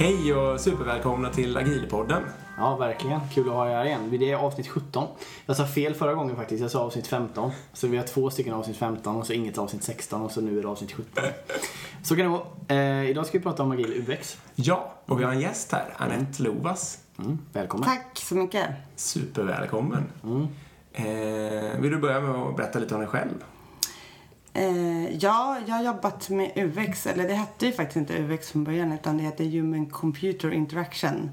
Hej och supervälkomna till Agilpodden. Ja, verkligen. Kul att ha er här igen. Det är avsnitt 17. Jag sa fel förra gången faktiskt. Jag sa avsnitt 15. Så vi har två stycken avsnitt 15 och så inget avsnitt 16 och så nu är det avsnitt 17. Så kan det vara. Eh, idag ska vi prata om agil UX. Ja, och vi har en gäst här, Anette Lovas. Mm, välkommen. Tack så mycket. Supervälkommen. Mm. Eh, vill du börja med att berätta lite om dig själv? Eh, ja, jag har jobbat med UX, eller det hette ju faktiskt inte UX från början utan det hette Human Computer Interaction.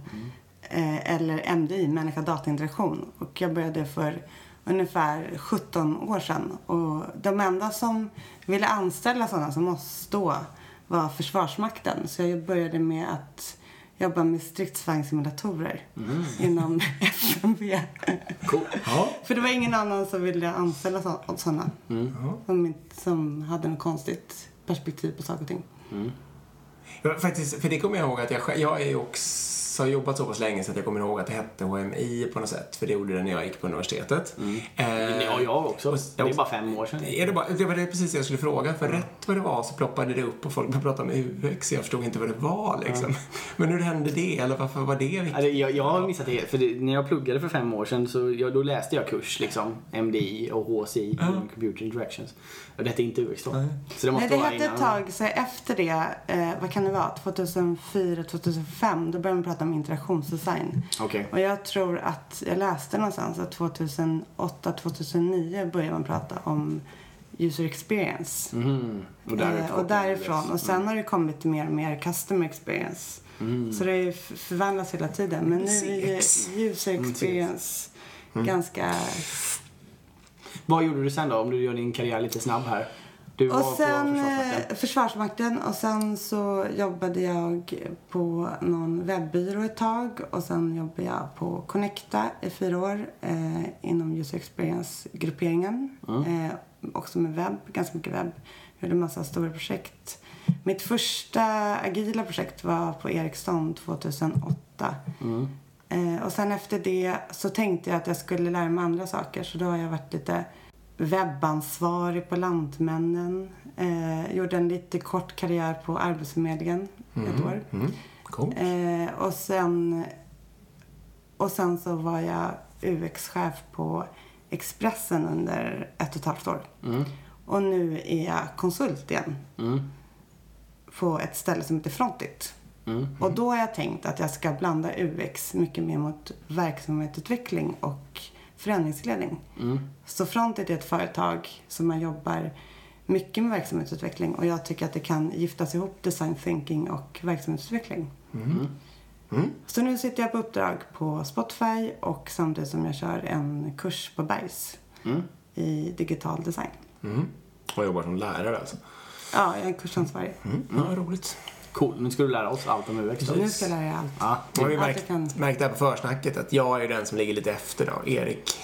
Eh, eller MDI, människa datainteraktion. Och jag började för ungefär 17 år sedan. Och de enda som ville anställa sådana som oss då var Försvarsmakten. Så jag började med att jobba med stridsvagnssimulatorer inom FMV. Cool. Ja. För det var ingen annan som ville anställa sådana. Som, inte- som hade något konstigt perspektiv på saker och ting. Ja, Faktiskt, för det kommer jag ihåg att jag, jag är ju har jobbat så pass länge så att jag kommer ihåg att det hette HMI på något sätt. För det gjorde det när jag gick på universitetet. Eh, Ja, jag också. och- Det är bara fem år sedan. Är det, bara, det var det precis det jag skulle fråga. För rätt vad det var så ploppade det upp och folk började prata om UX. Jag förstod inte vad det var liksom. Men hur hände det? Eller varför var det viktigt? Alltså, jag, jag har missat det. För det, när jag pluggade för fem år sedan så jag, då läste jag kurs liksom. MDI och HCI, Human Computer Interactions. Och det hette inte UX då. Så det måste Nej, det hette ett tag, så efter det, eh, vad kan det vara, 2004, 2005, då började man prata om interaktionsdesign. Okej. Och jag tror att jag läste någonstans att 2008, 2009 började man prata om user experience. Mhm. Och därifrån. Eh, och därifrån. Och sen har det kommit mer och mer customer experience. Mm. Så det har ju förvandlats hela tiden. Men nu är user Mm, experience ganska... Vad gjorde du sen då? Om du gör din karriär lite snabb här. Du Och sen Försvarsmakten. eh, Försvarsmakten och sen så jobbade jag på någon webbyrå ett tag och sen jobbade jag på Connecta i fyra år eh, inom user experience-grupperingen. Eh, också med webb, ganska mycket webb. Jag gjorde massa stora projekt. Mitt första agila projekt var på Ericsson 2008. Eh, och sen efter det så tänkte jag att jag skulle lära mig andra saker så då har jag varit lite webbansvarig på Lantmännen. Eh, gjorde en lite kort karriär på Arbetsförmedlingen ett år. Mm. Cool. Eh, och, sen, och sen så var jag UX-chef på Expressen under ett och ett halvt år. Mm. Och nu är jag konsult igen Mm. på ett ställe som heter Frontit. Mm. Och då har jag tänkt att jag ska blanda UX mycket mer mot verksamhetsutveckling och förändringsledning. Mm. Så Frontit är ett företag som man jobbar mycket med verksamhetsutveckling och jag tycker att det kan giftas ihop design thinking och verksamhetsutveckling. Mm. Så nu sitter jag på uppdrag på Spotify och samtidigt som jag kör en kurs på Bergs Mm. i digital design. Mm. Och jobbar som lärare alltså. Ja, jag är kursansvarig. Mm. Ja, roligt. Cool. Nu ska du lära oss allt om UX då. Nu ska jag lära er allt. Ja. Nu har vi märkt, kan. märkt det här på försnacket att jag är den som ligger lite efter då. Erik,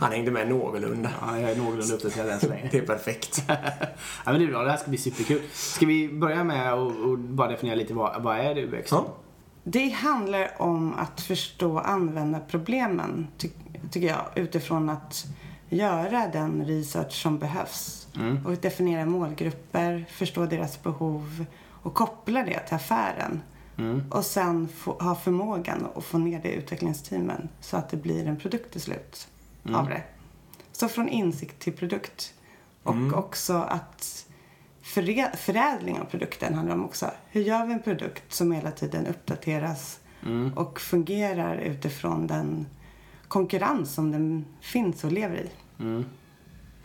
han hängde med någorlunda. ja, jag är någorlunda uppdaterad än så länge. Det är perfekt. ja, men det är bra. Det här ska bli superkul. Ska vi börja med att och bara definiera lite vad, vad är det UX? Ja. Det handlar om att förstå användarproblemen, ty tycker jag, utifrån att göra den research som behövs. Mm. Och definiera målgrupper, förstå deras behov och koppla det till affären. Mm. Och sen få, ha förmågan att få ner det i utvecklingsteamen så att det blir en produkt till slut av det. Så från insikt till produkt. Och också att förä- förädling av produkten handlar om också. Hur gör vi en produkt som hela tiden uppdateras och fungerar utifrån den konkurrens som den finns och lever i.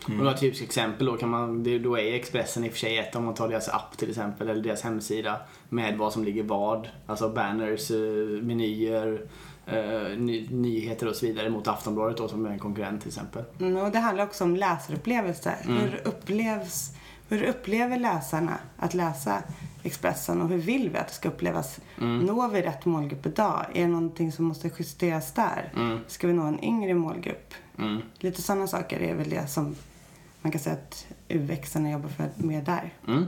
Mm. Och några typiska exempel då kan man, då är Expressen i och för sig ett om man tar deras app till exempel eller deras hemsida med vad som ligger vad. Alltså banners, eh, menyer, eh, ny, nyheter och så vidare mot Aftonbladet då som är en konkurrent till exempel. Mm, och det handlar också om läsarupplevelse. Hur, upplevs, hur upplever läsarna att läsa Expressen och hur vill vi att det ska upplevas? Når vi rätt målgrupp idag? Är det någonting som måste justeras där? Ska vi nå en yngre målgrupp? Mm. Lite sådana saker är väl det som man kan säga att UX-arna jobbar för med där. Mm.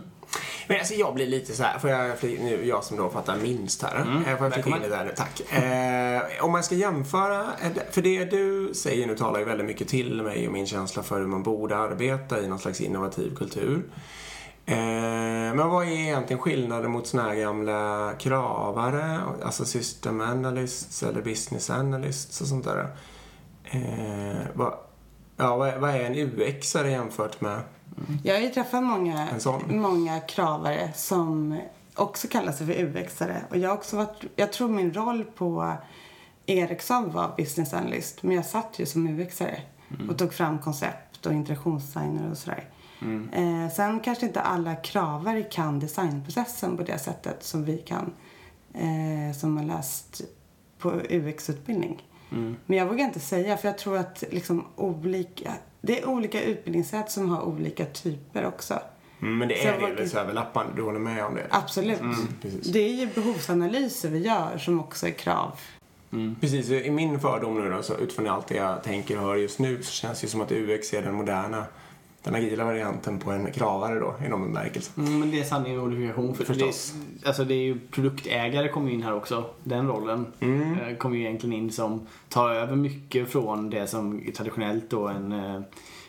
Men alltså jag blir lite så här, får jag, nu jag som då fattar minst här. Mm, Eh, Får jag flika in det där nu? Tack. Eh, om man ska jämföra, eh, för det du säger nu talar ju väldigt mycket till mig och min känsla för hur man borde arbeta i någon slags innovativ kultur. Eh, men vad är egentligen skillnaden mot såna här gamla kravare, alltså system analysts eller business analysts och sånt där? Eh, vad, ja, vad, är- vad är en UX-are jämfört med Jag har ju träffat många, många kravare som också kallar sig för UX-are. Och jag, har också varit, jag tror min roll på Ericsson var business analyst. Men jag satt ju som UX-are och tog fram koncept och integrationsdesigner och sådär. Eh, sen kanske inte alla kravare kan designprocessen på det sättet som vi kan eh, som har läst på UX-utbildning. Men jag vågar inte säga för jag tror att liksom olika, det är olika utbildningssätt som har olika typer också. Mm, Men det är delvis överlappande, du håller med om det? Absolut. precis. det är ju behovsanalyser vi gör som också är krav. Precis, i min fördom nu då, så utifrån allt det jag tänker och hör just nu så känns det ju som att UX är den moderna, den agila varianten på en kravare då, i någon bemärkelse. Mm, men det är sanning och modifikation. För Förstås. Det, alltså det är ju produktägare kommer in här också. Den rollen eh, kommer ju egentligen in som tar över mycket från det som traditionellt då en, eh,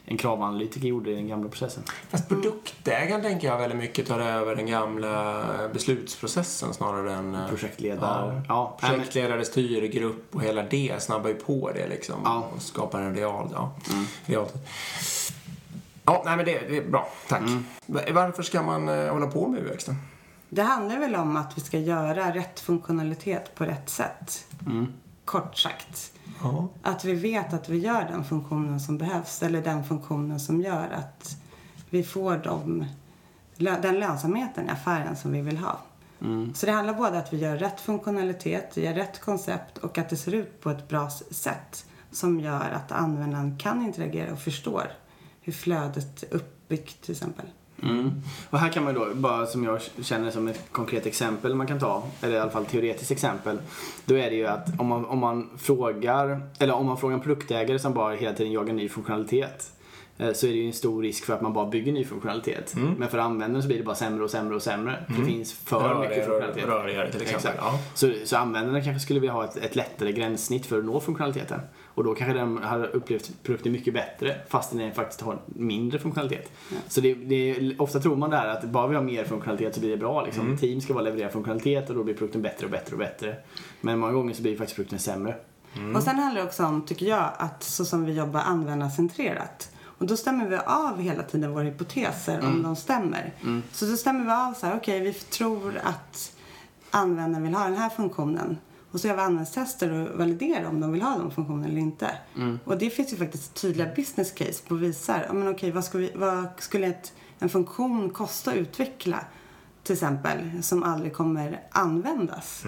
en kravanalytiker gjorde i den gamla processen. Fast produktägaren tänker jag väldigt mycket tar över den gamla beslutsprocessen snarare än eh, Projektledare. Ja, Ja, projektledare, styrgrupp och hela det snabbar ju på det liksom. Ja. Och skapar en real, ja. real. Ja, nej men det, det är bra. Tack. Va- Varför ska man eh, hålla på med UX då? Det handlar väl om att vi ska göra rätt funktionalitet på rätt sätt. Kort sagt. Ja. Att vi vet att vi gör den funktionen som behövs eller den funktionen som gör att vi får de, den lönsamheten i affären som vi vill ha. Så det handlar både att vi gör rätt funktionalitet, vi gör rätt koncept och att det ser ut på ett bra sätt som gör att användaren kan interagera och förstår hur flödet är uppbyggt till exempel. Mm. Och här kan man då, bara som jag känner som ett konkret exempel man kan ta, eller i alla fall teoretiskt exempel. Då är det ju att om man, om man frågar, eller om man frågar en produktägare som bara hela tiden jagar ny funktionalitet. eh, Så är det ju en stor risk för att man bara bygger ny funktionalitet. Men för användaren så blir det bara sämre och sämre och sämre. För det finns för mycket Rörigare, funktionalitet. rörigare till exempel. Exakt. Ja. Så, så användaren kanske skulle vilja ha ett, ett lättare gränssnitt för att nå funktionaliteten. Och då kanske den har upplevt produkten mycket bättre fast den faktiskt har mindre funktionalitet. Så det, det är, ofta tror man det här att bara vi har mer funktionalitet så blir det bra. Liksom. Team ska bara leverera funktionalitet och då blir produkten bättre och bättre och bättre. Men många gånger så blir faktiskt produkten sämre. Och sen handlar det också om, tycker jag, att så som vi jobbar användarcentrerat. Och då stämmer vi av hela tiden våra hypoteser om de stämmer. Så då stämmer vi av så här, okej vi tror att användaren vill ha den här funktionen. Och så gör vi användartester och validerar om de vill ha de funktionerna eller inte. Och det finns ju faktiskt tydliga business case på visar, ja men okej vad, vi, vad skulle ett, en funktion kosta att utveckla? Till exempel, som aldrig kommer användas.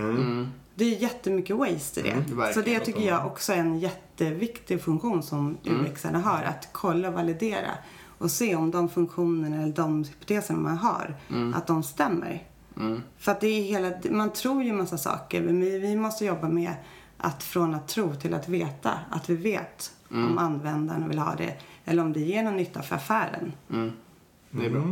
Det är jättemycket waste i det. så verkligen. det tycker jag också är en jätteviktig funktion som UX-arna har. Att kolla och validera och se om de funktionerna eller de hypoteserna man har, att de stämmer. För att det är hela, man tror ju massa saker, men vi, vi måste jobba med att från att tro till att veta, att vi vet om användaren vill ha det eller om det ger någon nytta för affären. Det är bra.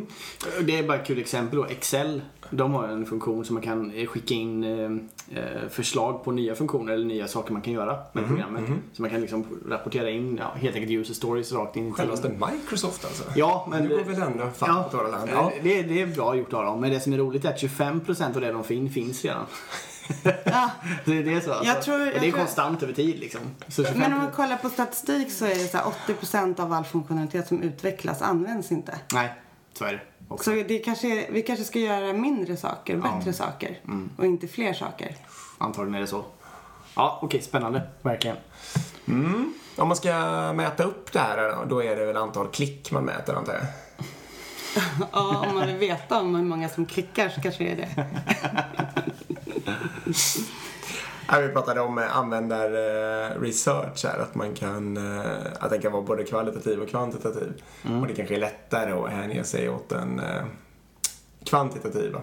Det är bara ett kul exempel då. Excel, de har en funktion som man kan eh, skicka in eh, eh, förslag på nya funktioner eller nya saker man kan göra med programmet. Så man kan liksom rapportera in ja, helt enkelt user stories rakt in i Självaste Microsoft alltså? Ja, men... Det går väl ändå fan på torra land? Ja. det, är- det är bra gjort av dem. Men det som är roligt är att 25% av det de in finns redan. Ja, det, är- det så alltså. Jag tror- Och jag det är tror- konstant över tid liksom. Så 25%... men om man kollar på statistik så är det så här 80% av all funktionalitet som utvecklas används inte. Nej, så är det. Också. Så det kanske, vi kanske ska göra mindre saker bättre saker. Och inte fler saker. Antagligen är det så. Ja, okej, spännande. Verkligen. Om man ska mäta upp det här då, då är det väl antal klick man mäter antar jag? Ja, om man vill veta om hur många som klickar så kanske det är det. Vi pratade om eh, användarresearch här, att man kan, eh, att den kan vara både kvalitativ och kvantitativ. Och det kanske är lättare att hänge sig åt den eh, kvantitativa.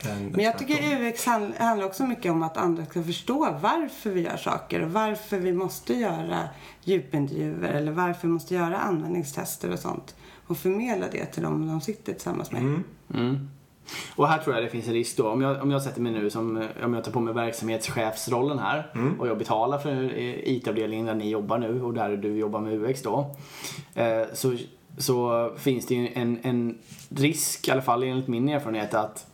än Men jag tycker UX hand- handlar också mycket om att andra ska förstå varför vi gör saker och varför vi måste göra djupintervjuer eller varför vi måste göra användningstester och sånt. Och förmedla det till dem de sitter tillsammans med. Mm. Och här tror jag det finns en risk då. Om jag, om jag sätter mig nu som, eh, om jag tar på mig verksamhetschefsrollen här och jag betalar för eh, IT-avdelningen där ni jobbar nu och där du jobbar med UX då. Eh, så så finns det ju en, en risk, i alla fall enligt min erfarenhet, att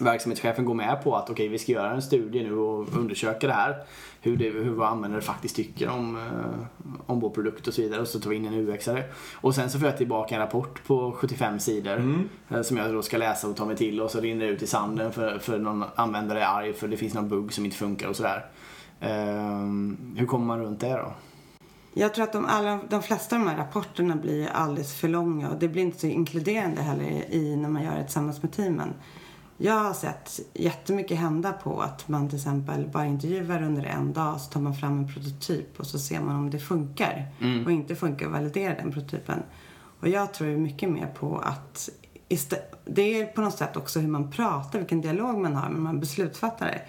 verksamhetschefen går med på att okej, okay, vi ska göra en studie nu och undersöka det här. Hur, det, hur våra användare faktiskt tycker om, eh, om vår produkt och så vidare. Och så tar vi in en UXare. Och sen så får jag tillbaka en rapport på 75 sidor mm. eh, som jag då ska läsa och ta mig till och så rinner det ut i sanden för, för någon användare är arg för det finns någon bugg som inte funkar och sådär. Eh, hur kommer man runt det då? Jag tror att de, alla, de flesta av de här rapporterna blir alldeles för långa och det blir inte så inkluderande heller i när man gör det tillsammans med teamen. Jag har sett jättemycket hända på att man till exempel bara intervjuar under en dag så tar man fram en prototyp och så ser man om det funkar mm. och inte funkar och validerar den prototypen. Och jag tror mycket mer på att det är på något sätt också hur man pratar, vilken dialog man har med man beslutsfattare.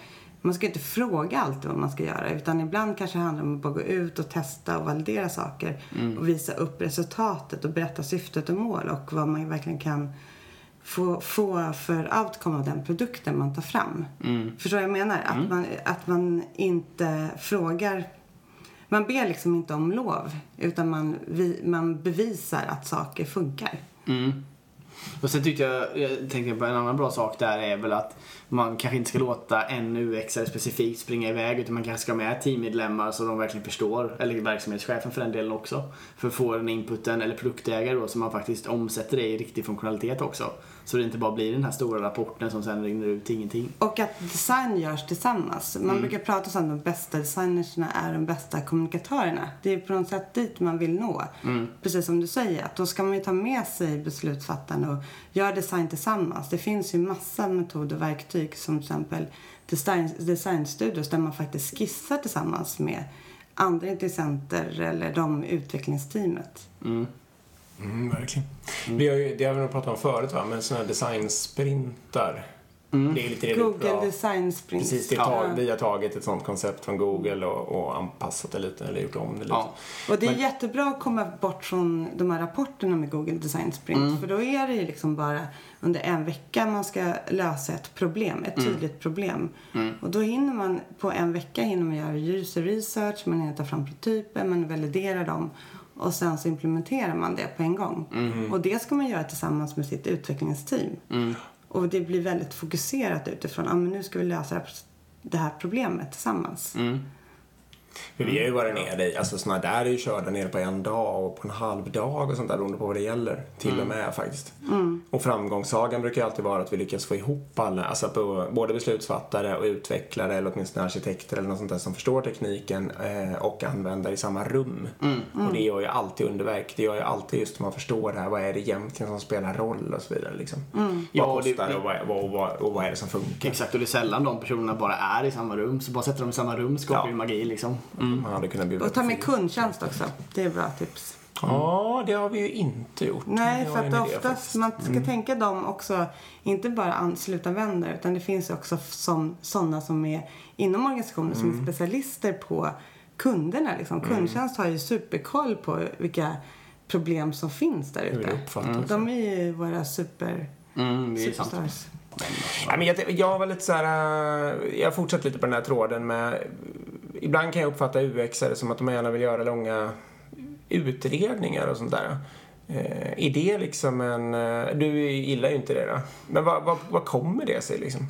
Man ska inte fråga alltid vad man ska göra utan ibland kanske det handlar om att bara gå ut och testa och validera saker mm. och visa upp resultatet och berätta syftet och mål och vad man verkligen kan få, få för outcome av den produkten man tar fram. Mm. Förstår vad jag menar? Att, mm. man, att man inte frågar man ber liksom inte om lov utan man, vi, man bevisar att saker funkar. Mm. Och sen tyckte jag, jag tänkte på en annan bra sak där är väl att man kanske inte ska låta en UXare specifikt springa iväg utan man kanske ska ha med teammedlemmar så de verkligen förstår, eller verksamhetschefen för den delen också. För att få den inputen, eller produktägare då, så man faktiskt omsätter det i riktig funktionalitet också. Så det inte bara blir den här stora rapporten som sen rinner ut ingenting. Och att design görs tillsammans. Man mm. brukar prata om att de bästa designerserna är de bästa kommunikatörerna. Det är på något sätt dit man vill nå. Mm. Precis som du säger, att då ska man ju ta med sig beslutsfattarna och göra design tillsammans. Det finns ju massa metoder och verktyg som till exempel design, designstudios där man faktiskt skissar tillsammans med andra intressenter eller de utvecklingsteamet. Mm. Mm, verkligen. Mm. Vi har ju, det har vi nog pratat om förut va, men sådana här designsprintar. Mm. Det är lite Google bra. Design Sprint. Precis, det ja. vi har tagit ett sånt koncept från Google och, och anpassat det lite, eller gjort om det lite. Ja. Och det är men... jättebra att komma bort från de här rapporterna med Google Design Sprint. Mm. För då är det ju liksom bara under en vecka man ska lösa ett problem, ett mm. tydligt problem. Mm. Och då hinner man, på en vecka hinner man göra user research, man hinner ta fram prototyper, man validerar dem och sen så implementerar man det på en gång. Mm. Och det ska man göra tillsammans med sitt utvecklingsteam. Mm. Och det blir väldigt fokuserat utifrån, ah, men nu ska vi lösa det här problemet tillsammans. Mm. För vi har ju varit nere i, alltså sådana där är ju körda nere på en dag och på en halv dag och sånt där beroende på vad det gäller. Till mm. och med faktiskt. Mm. Och framgångssagan brukar ju alltid vara att vi lyckas få ihop alla, alltså på, både beslutsfattare och utvecklare eller åtminstone arkitekter eller något sånt där som förstår tekniken eh, och användare i samma rum. Mm. Och det gör ju alltid underverk. Det gör ju alltid just att man förstår det här, vad är det egentligen som spelar roll och så vidare liksom. Mm. Vad ja, kostar det, och, vad, och, vad, och vad är det som funkar? Exakt, och det är sällan de personerna bara är i samma rum. Så bara sätter dem i samma rum skapar ja. ju magi liksom. Mm. Man hade kunnat bjuda Och ta med kundtjänst också. Det är bra tips. Mm. Ja, det har vi ju inte gjort. Nej, för att oftast man ska mm. tänka dem också, inte bara slutanvändare, utan det finns också som, sådana som är inom organisationen mm. som är mm. specialister på kunderna. Liksom. Mm. Kundtjänst har ju superkoll på vilka problem som finns där ute. De är ju våra super, mm, superstars. Ja, men jag, jag var lite så här, eh, jag fortsatt lite på den här tråden med, ibland kan jag uppfatta UX som att de gärna vill göra långa utredningar och sånt där. Eh, är det liksom en, eh, du gillar ju inte det då, men vad, vad, vad kommer det sig liksom?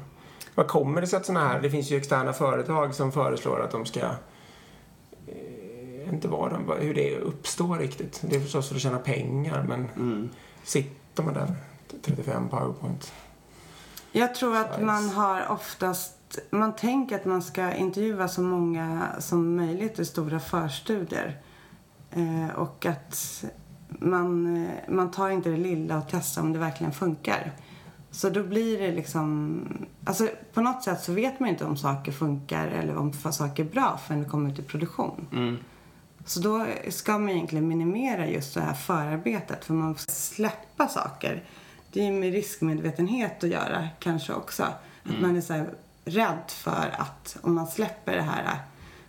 Vad kommer det sig att sådana här, det finns ju externa företag som föreslår att de ska eh, inte vad de, hur det uppstår riktigt. Det är förstås för att tjäna pengar men mm. sitter man där 35 powerpoint jag tror att man har oftast, man tänker att man ska intervjua så många som möjligt i stora förstudier. Eh, och att man, eh, man tar inte det lilla och testar om det verkligen funkar. Så då blir det liksom, alltså på något sätt så vet man inte om saker funkar eller om saker är bra förrän det kommer ut i produktion. Mm. Så då ska man egentligen minimera just det här förarbetet för man får släppa saker det är med riskmedvetenhet att göra kanske också. Att mm. man är så här rädd för att om man släpper det här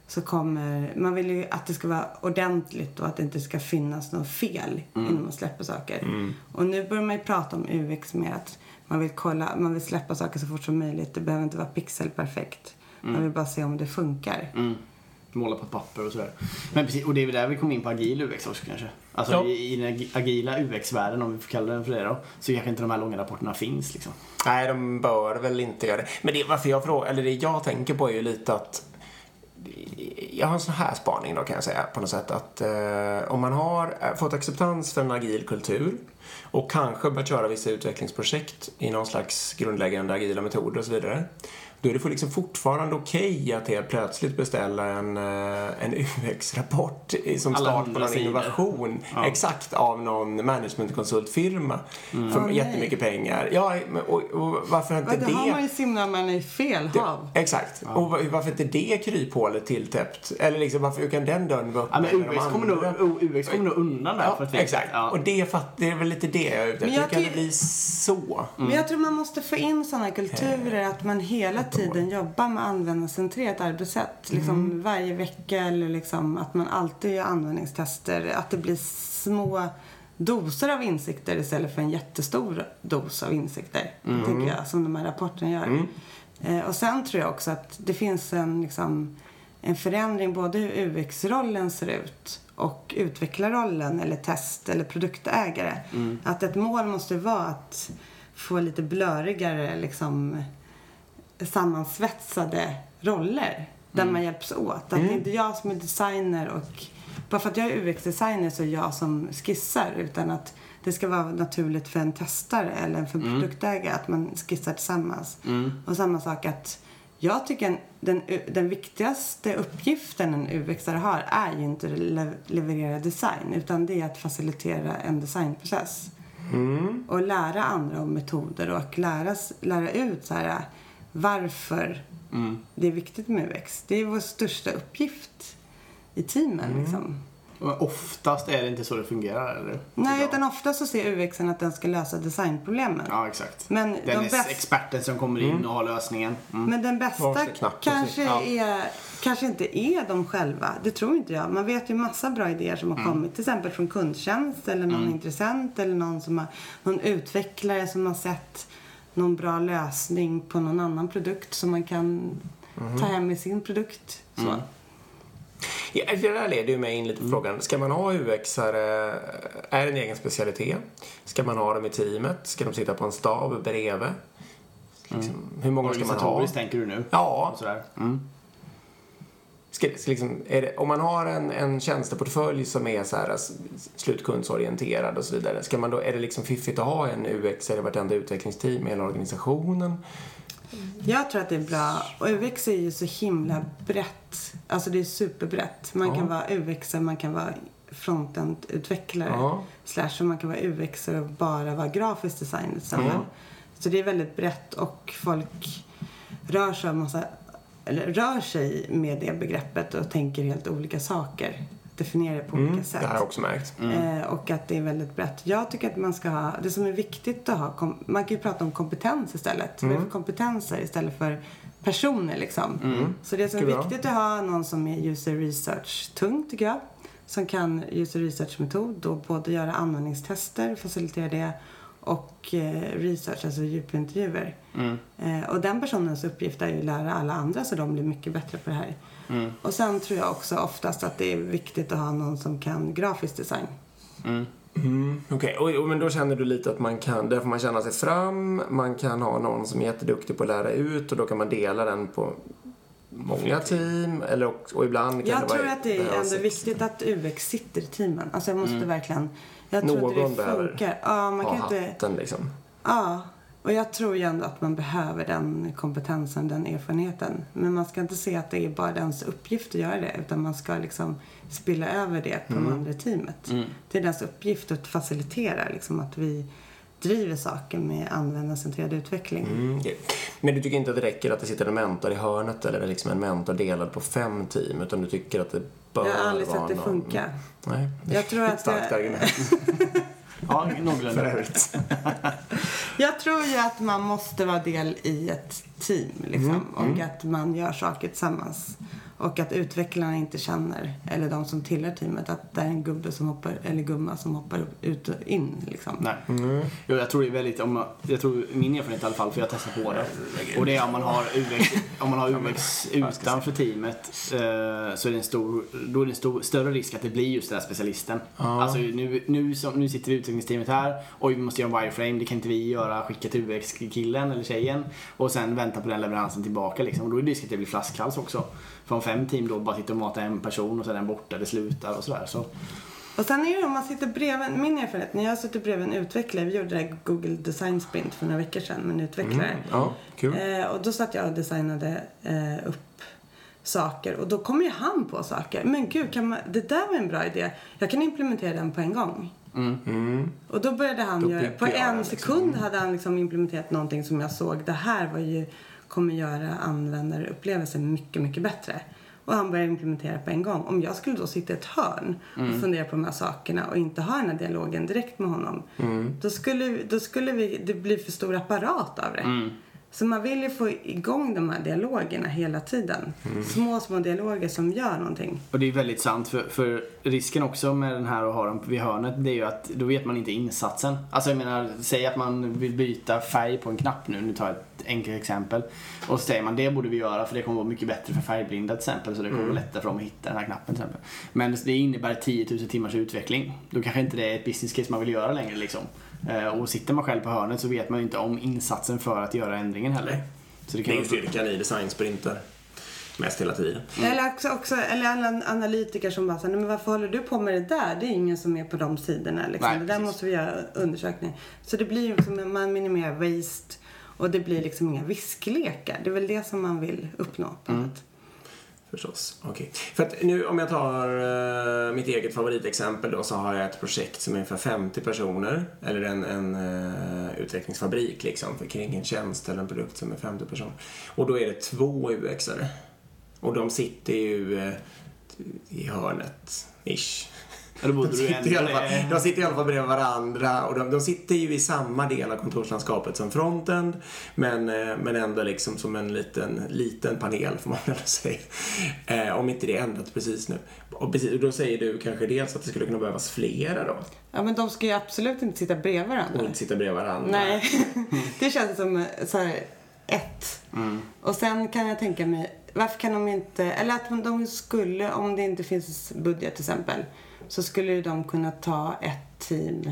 så kommer, man vill ju att det ska vara ordentligt och att det inte ska finnas något fel mm. innan man släpper saker. Mm. Och nu börjar man ju prata om UX med att man vill kolla, man vill släppa saker så fort som möjligt. Det behöver inte vara pixelperfekt. Mm. Man vill bara se om det funkar. Mm. Måla på papper och sådär. Men precis, och det är väl där vi kommer in på agil UX också kanske. Alltså Ja. i, i den ag- agila UX-världen, om vi får kalla den för det då, så kanske inte de här långa rapporterna finns liksom. Nej, de bör väl inte göra det. Men det, varför jag frågar, eller det jag tänker på är ju lite att jag har en sån här spaning då kan jag säga på något sätt att eh, om man har eh, fått acceptans för en agil kultur och kanske börjat köra vissa utvecklingsprojekt i någon slags grundläggande agila metoder och så vidare. Då är det för liksom fortfarande okej att helt plötsligt beställa en, eh, en UX-rapport som Alla start på någon sidor. innovation. Ja. Exakt, av någon managementkonsultfirma. Mm. För nej. jättemycket pengar. Ja, men- och, och varför inte Då det... har man ju simmat man i fel hav. Exakt. Och va- varför inte det kryphålet tilltäppt? Eller liksom, varför hur kan den dörren vara Ja, öppen men med de UX kommer, nog, UX kommer nog undan där Ja, ett vis. exakt. Ja. Och det, det är väl lite det jag är ute Men efter. jag Hur kan det bli så? Men jag tror man måste få in sådana kulturer att man hela tiden jobbar med användarcentrerat arbetssätt. Liksom varje vecka eller liksom att man alltid gör användningstester. Att det blir små doser av insikter istället för en jättestor dos av insikter. Tycker jag, som de här rapporterna gör. Eh, och sen tror jag också att det finns en, liksom, en förändring både hur UX-rollen ser ut och utvecklarrollen eller test eller produktägare. Att ett mål måste vara att få lite blörigare liksom sammansvetsade roller där man hjälps åt. Att det är inte jag som är designer och bara för att jag är UX-designer så är jag som skissar utan att det ska vara naturligt för en testare eller för en produktägare att man skissar tillsammans. Och samma sak att jag tycker en, den, den viktigaste uppgiften en UX-are har är ju inte att le- leverera design utan det är att facilitera en designprocess. Och lära andra om metoder och lära, lära ut så här, varför det är viktigt med UX. Det är vår största uppgift i teamen. Liksom. Men oftast är det inte så det fungerar, eller? Nej, utan ofta så ser UXen att den ska lösa designproblemen. Ja, exakt. Men Den de är bäst- experten som kommer in och har lösningen. Mm. Men den bästa kanske, ja. är, kanske inte är de själva. Det tror inte jag. Man vet ju massa bra idéer som har kommit. Till exempel från kundtjänst eller någon intressent eller någon, som har, någon utvecklare som har sett någon bra lösning på någon annan produkt som man kan ta hem i sin produkt. Så. Ja, det där leder ju mig in lite på frågan. Ska man ha UX-are, är det en egen specialitet? Ska man ha dem i teamet? Ska de sitta på en stab bredvid? Liksom, hur många ska man ha? Organisatoriskt tänker du nu? Ja, Och sådär. Mm. Ska, liksom, det, om man har en, en tjänsteportfölj som är så här s- slutkundsorienterad och så vidare, ska man då, är det liksom fiffigt att ha en UX i vartenda utvecklingsteam i hela organisationen? Jag tror att det är bra. Och UX är ju så himla brett. Alltså det är superbrett. Man Ja. kan vara UX, man kan vara frontend-utvecklare. Ja. Slash man kan vara UX och bara vara grafisk designer till exempel. Mm. Så det är väldigt brett och folk rör sig, massa, eller rör sig med det begreppet och tänker helt olika saker. Definierar det på Mm, olika det sätt. har jag också märkt. Eh, och att det är väldigt brett. Jag tycker att man ska ha, det som är viktigt att ha, kom, man kan ju prata om kompetens istället. Vad är det för kompetenser istället för personer liksom. Så det som är viktigt att ha någon som är user research tung tycker jag. Som kan user research metod och både göra användningstester, facilitera det och eh, research, alltså djupintervjuer. Eh, och den personens uppgift är ju att lära alla andra så de blir mycket bättre på det här. Och sen tror jag också oftast att det är viktigt att ha någon som kan grafisk design. Mm, Okej, och, och, men då känner du lite att man kan, där får man känna sig fram, man kan ha någon som är jätteduktig på att lära ut och då kan man dela den på många team eller och, och ibland kan Jag det tror vara att det är ändå viktigt att UX sitter i teamen. Alltså jag måste verkligen... Jag tror Någon inte det funkar. Ja, man ha kan inte... hatten liksom. Ja. Och jag tror ju ändå att man behöver den kompetensen, den erfarenheten. Men man ska inte se att det är bara dens uppgift att göra det. Utan man ska liksom spilla över det på de andra teamet. Det är dens uppgift att facilitera liksom att vi driver saker med användarcentrerad utveckling. Mm, okej. Men du tycker inte att det räcker att det sitter en mentor i hörnet eller liksom en mentor delad på fem team utan du tycker att det bör Jag har aldrig sett det någon... funkar. Nej, Jag tror att starkt det- argument Ja, för någorlunda. övrigt. Jag tror ju att man måste vara del i ett team liksom, och att man gör saker tillsammans. Och att utvecklarna inte känner, eller de som tillhör teamet, att det är en gubbe som hoppar, eller gumma som hoppar ut och in liksom. Nej. Jo, jag tror det är väldigt, om man, jag tror min erfarenhet i alla fall, för jag har testat på det. Och det är om man har UX, om man har UX utanför teamet eh, så är det en stor, då är det en stor, större risk att det blir just den här specialisten. Alltså nu, nu, som, nu sitter vi i utvecklingsteamet här, oj vi måste göra en wireframe, det kan inte vi göra, skicka till UX-killen eller tjejen. Och sen vänta på den leveransen tillbaka liksom. Och då är det risk att det blir flaskhals också. Om fem team då bara sitter och matar en person och så är den borta, det slutar och sådär. Så, Och sen är det om man sitter bredvid, min erfarenhet, när jag sitter bredvid en utvecklare, vi gjorde det här Google Design Sprint för några veckor sedan med en utvecklare. Ja, kul. Eh, och då satt jag och designade eh, upp saker och då kommer ju han på saker. Men gud, kan man, det där var en bra idé. Jag kan implementera den på en gång. Och då började han Då göra, bygger på en liksom. sekund hade han liksom implementerat någonting som jag såg, det här var ju, kommer göra användarupplevelsen mycket, mycket bättre. Och han började implementera på en gång. Om jag skulle då sitta i ett hörn och fundera på de här sakerna och inte ha den här dialogen direkt med honom. Då skulle, då skulle vi, det bli för stor apparat av det. Så man vill ju få igång de här dialogerna hela tiden. Små, små dialoger som gör någonting. Och det är väldigt sant för, för risken också med den här och ha den vid hörnet det är ju att då vet man inte insatsen. Alltså jag menar, säg att man vill byta färg på en knapp nu, nu tar jag ett enkelt exempel. Och så säger man det borde vi göra för det kommer vara mycket bättre för färgblinda till exempel så det kommer vara lättare för dem att hitta den här knappen till exempel. Men det innebär 10 000 timmars utveckling. Då kanske inte det är ett business case man vill göra längre liksom. Eh, Och sitter man själv på hörnet så vet man ju inte om insatsen för att göra ändringen heller. Så det Det kan är ju styrkan i designsprinter. Mest hela tiden. Eller också, också eller alla analytiker som bara säger, men varför håller du på med det där? Det är ingen som är på de sidorna. Liksom. Nej, det där precis. måste vi göra undersökning. Så det blir ju liksom, man minimerar waste och det blir liksom inga visklekar. Det är väl det som man vill uppnå på Mm. något. Förstås. Okej. För att nu om jag tar uh, mitt eget favoritexempel då så har jag ett projekt som är ungefär 50 personer. Eller en, en uh, utvecklingsfabrik liksom för kring en tjänst eller en produkt som är 50 personer. Och då är det två UXare. Och de sitter ju uh, i hörnet, ish. Då borde De du sitter, i alla fall, de sitter i alla fall bredvid varandra och de, de sitter ju i samma del av kontorslandskapet som frontend men, eh, men ändå liksom som en liten, liten panel får man väl säga. Eh, om inte det är ändrat precis nu. Och precis, då säger du kanske dels att det skulle kunna behövas flera då Ja, men de ska ju absolut inte sitta bredvid och varandra. inte sitta bredvid varandra. Nej, det känns som eh, så här, ett. Och sen kan jag tänka mig, varför kan de inte, eller att de skulle, om det inte finns budget till exempel, så skulle de kunna ta ett team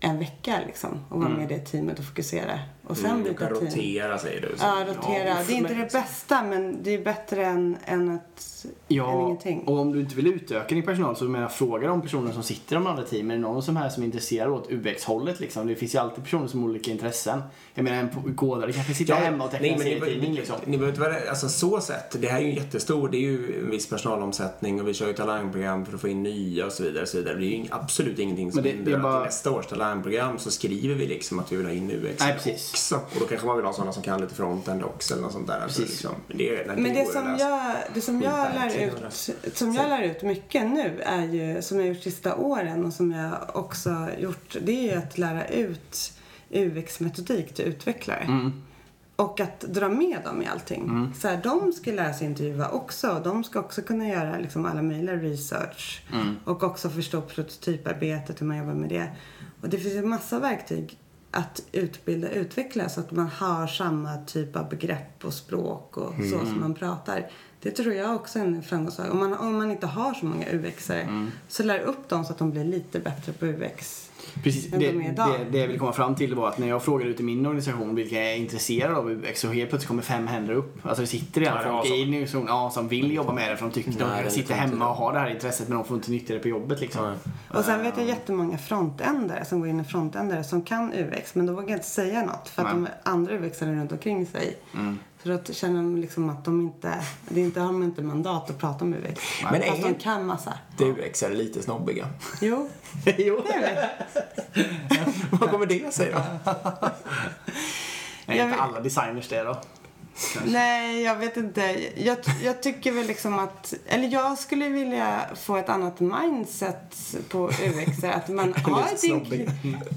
en vecka liksom och vara med i det teamet och fokusera. Och sen Mm, du byta kan team. rotera säger du. Så. Ja, rotera. Ja, det är inte det bästa men det är bättre än, än, att, än Ja, ingenting. och om du inte vill utöka din personal så menar jag, fråga de personer som sitter i de andra teamen. Är det någon som här som är intresserad åt UX-hållet liksom? Det finns ju alltid personer som har olika intressen. Jag menar en kodare kanske sitter hemma och tecknar en ni, serietidning ni, liksom. ni behöver inte vara, alltså så sett, det här är ju jättestor, det är ju en viss personalomsättning och vi kör ju talangprogram för att få in nya och så vidare. Och så vidare. Det är ju absolut ingenting som hindrar bara- att i nästa års talangprogram så skriver vi liksom att vi vill ha in UX Nej, precis. Också. Och då kanske man vill ha sådana som kan lite frontend också eller något sånt där. Alltså, liksom, det, Men det går som, läsa. jag, det som jag lär ut, som jag lär ut mycket nu är ju, som jag gjort sista åren och som jag också gjort, det är ju att lära ut UX-metodik till utvecklare. Mm. Och att dra med dem i allting. Så här, de ska lära sig intervjua också. De ska också kunna göra liksom alla möjliga research. Och också förstå prototyparbetet, hur man jobbar med det. Och det finns ju massa verktyg att utbilda utvecklare så att man har samma typ av begrepp och språk och så som man pratar. Det tror jag också är en framgångsväg. Om man, om man inte har så många UX-are så lär upp dem så att de blir lite bättre på UX. Precis, det, det, det jag vill komma fram till var att när jag frågade ut i min organisation vilka är intresserade av UX så helt plötsligt kommer fem händer upp. Alltså det sitter redan Ja, folk i en organisation ja, som vill jobba med det för de tycker Nej, de sitter hemma och har det här intresset men de får inte nyttja det på jobbet liksom. Nej. Och sen vet jag jättemånga frontändare som går in i frontändare som kan UX men de vågar inte säga något för att Nej. de andra UX-are runt omkring sig. För då känner de liksom att de inte, det är inte, har de inte mandat att prata om UX. Men Fast är- de kan massa. Det UX är lite snobbiga. Jo, jo. är. Vad kommer det sig då? Jag inte alla designers det då. Nej, jag vet inte. Jag, jag tycker väl liksom att, eller jag skulle vilja få ett annat mindset på UX. Att man har ett inkl-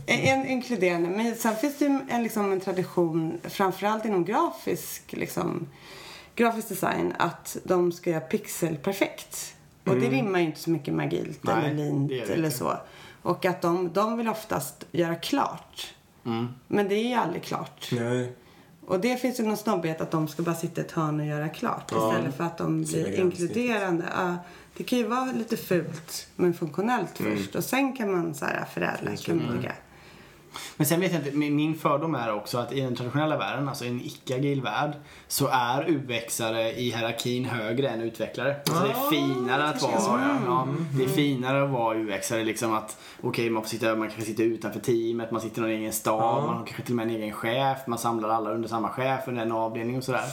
en inkluderande. Men sen finns det ju en, liksom en tradition, framförallt inom grafisk liksom, grafisk design att de ska göra pixelperfekt. Och det rimmar ju inte så mycket med agilt Nej, eller lint eller så. Och att de, de vill oftast göra klart. Mm. Men det är ju aldrig klart. Nej. Och det finns ju någon snobbighet att de ska bara sitta i ett hörn och göra klart Ja. istället för att de blir inkluderande. Ja, det kan ju vara lite fult men funktionellt Mm. först och sen kan man så här förädla kan man. Men sen vet jag inte, min fördom är också att i den traditionella världen, alltså i en icke-agil värld, så är UX-are i hierarkin högre än utvecklare. Alltså det är finare att vara, ja, det är finare att vara UX-are liksom att okej man får sitta, man kanske sitter utanför teamet, man sitter i någon egen stab, man har kanske till och med en egen chef, man samlar alla under samma chef under en avdelning och sådär.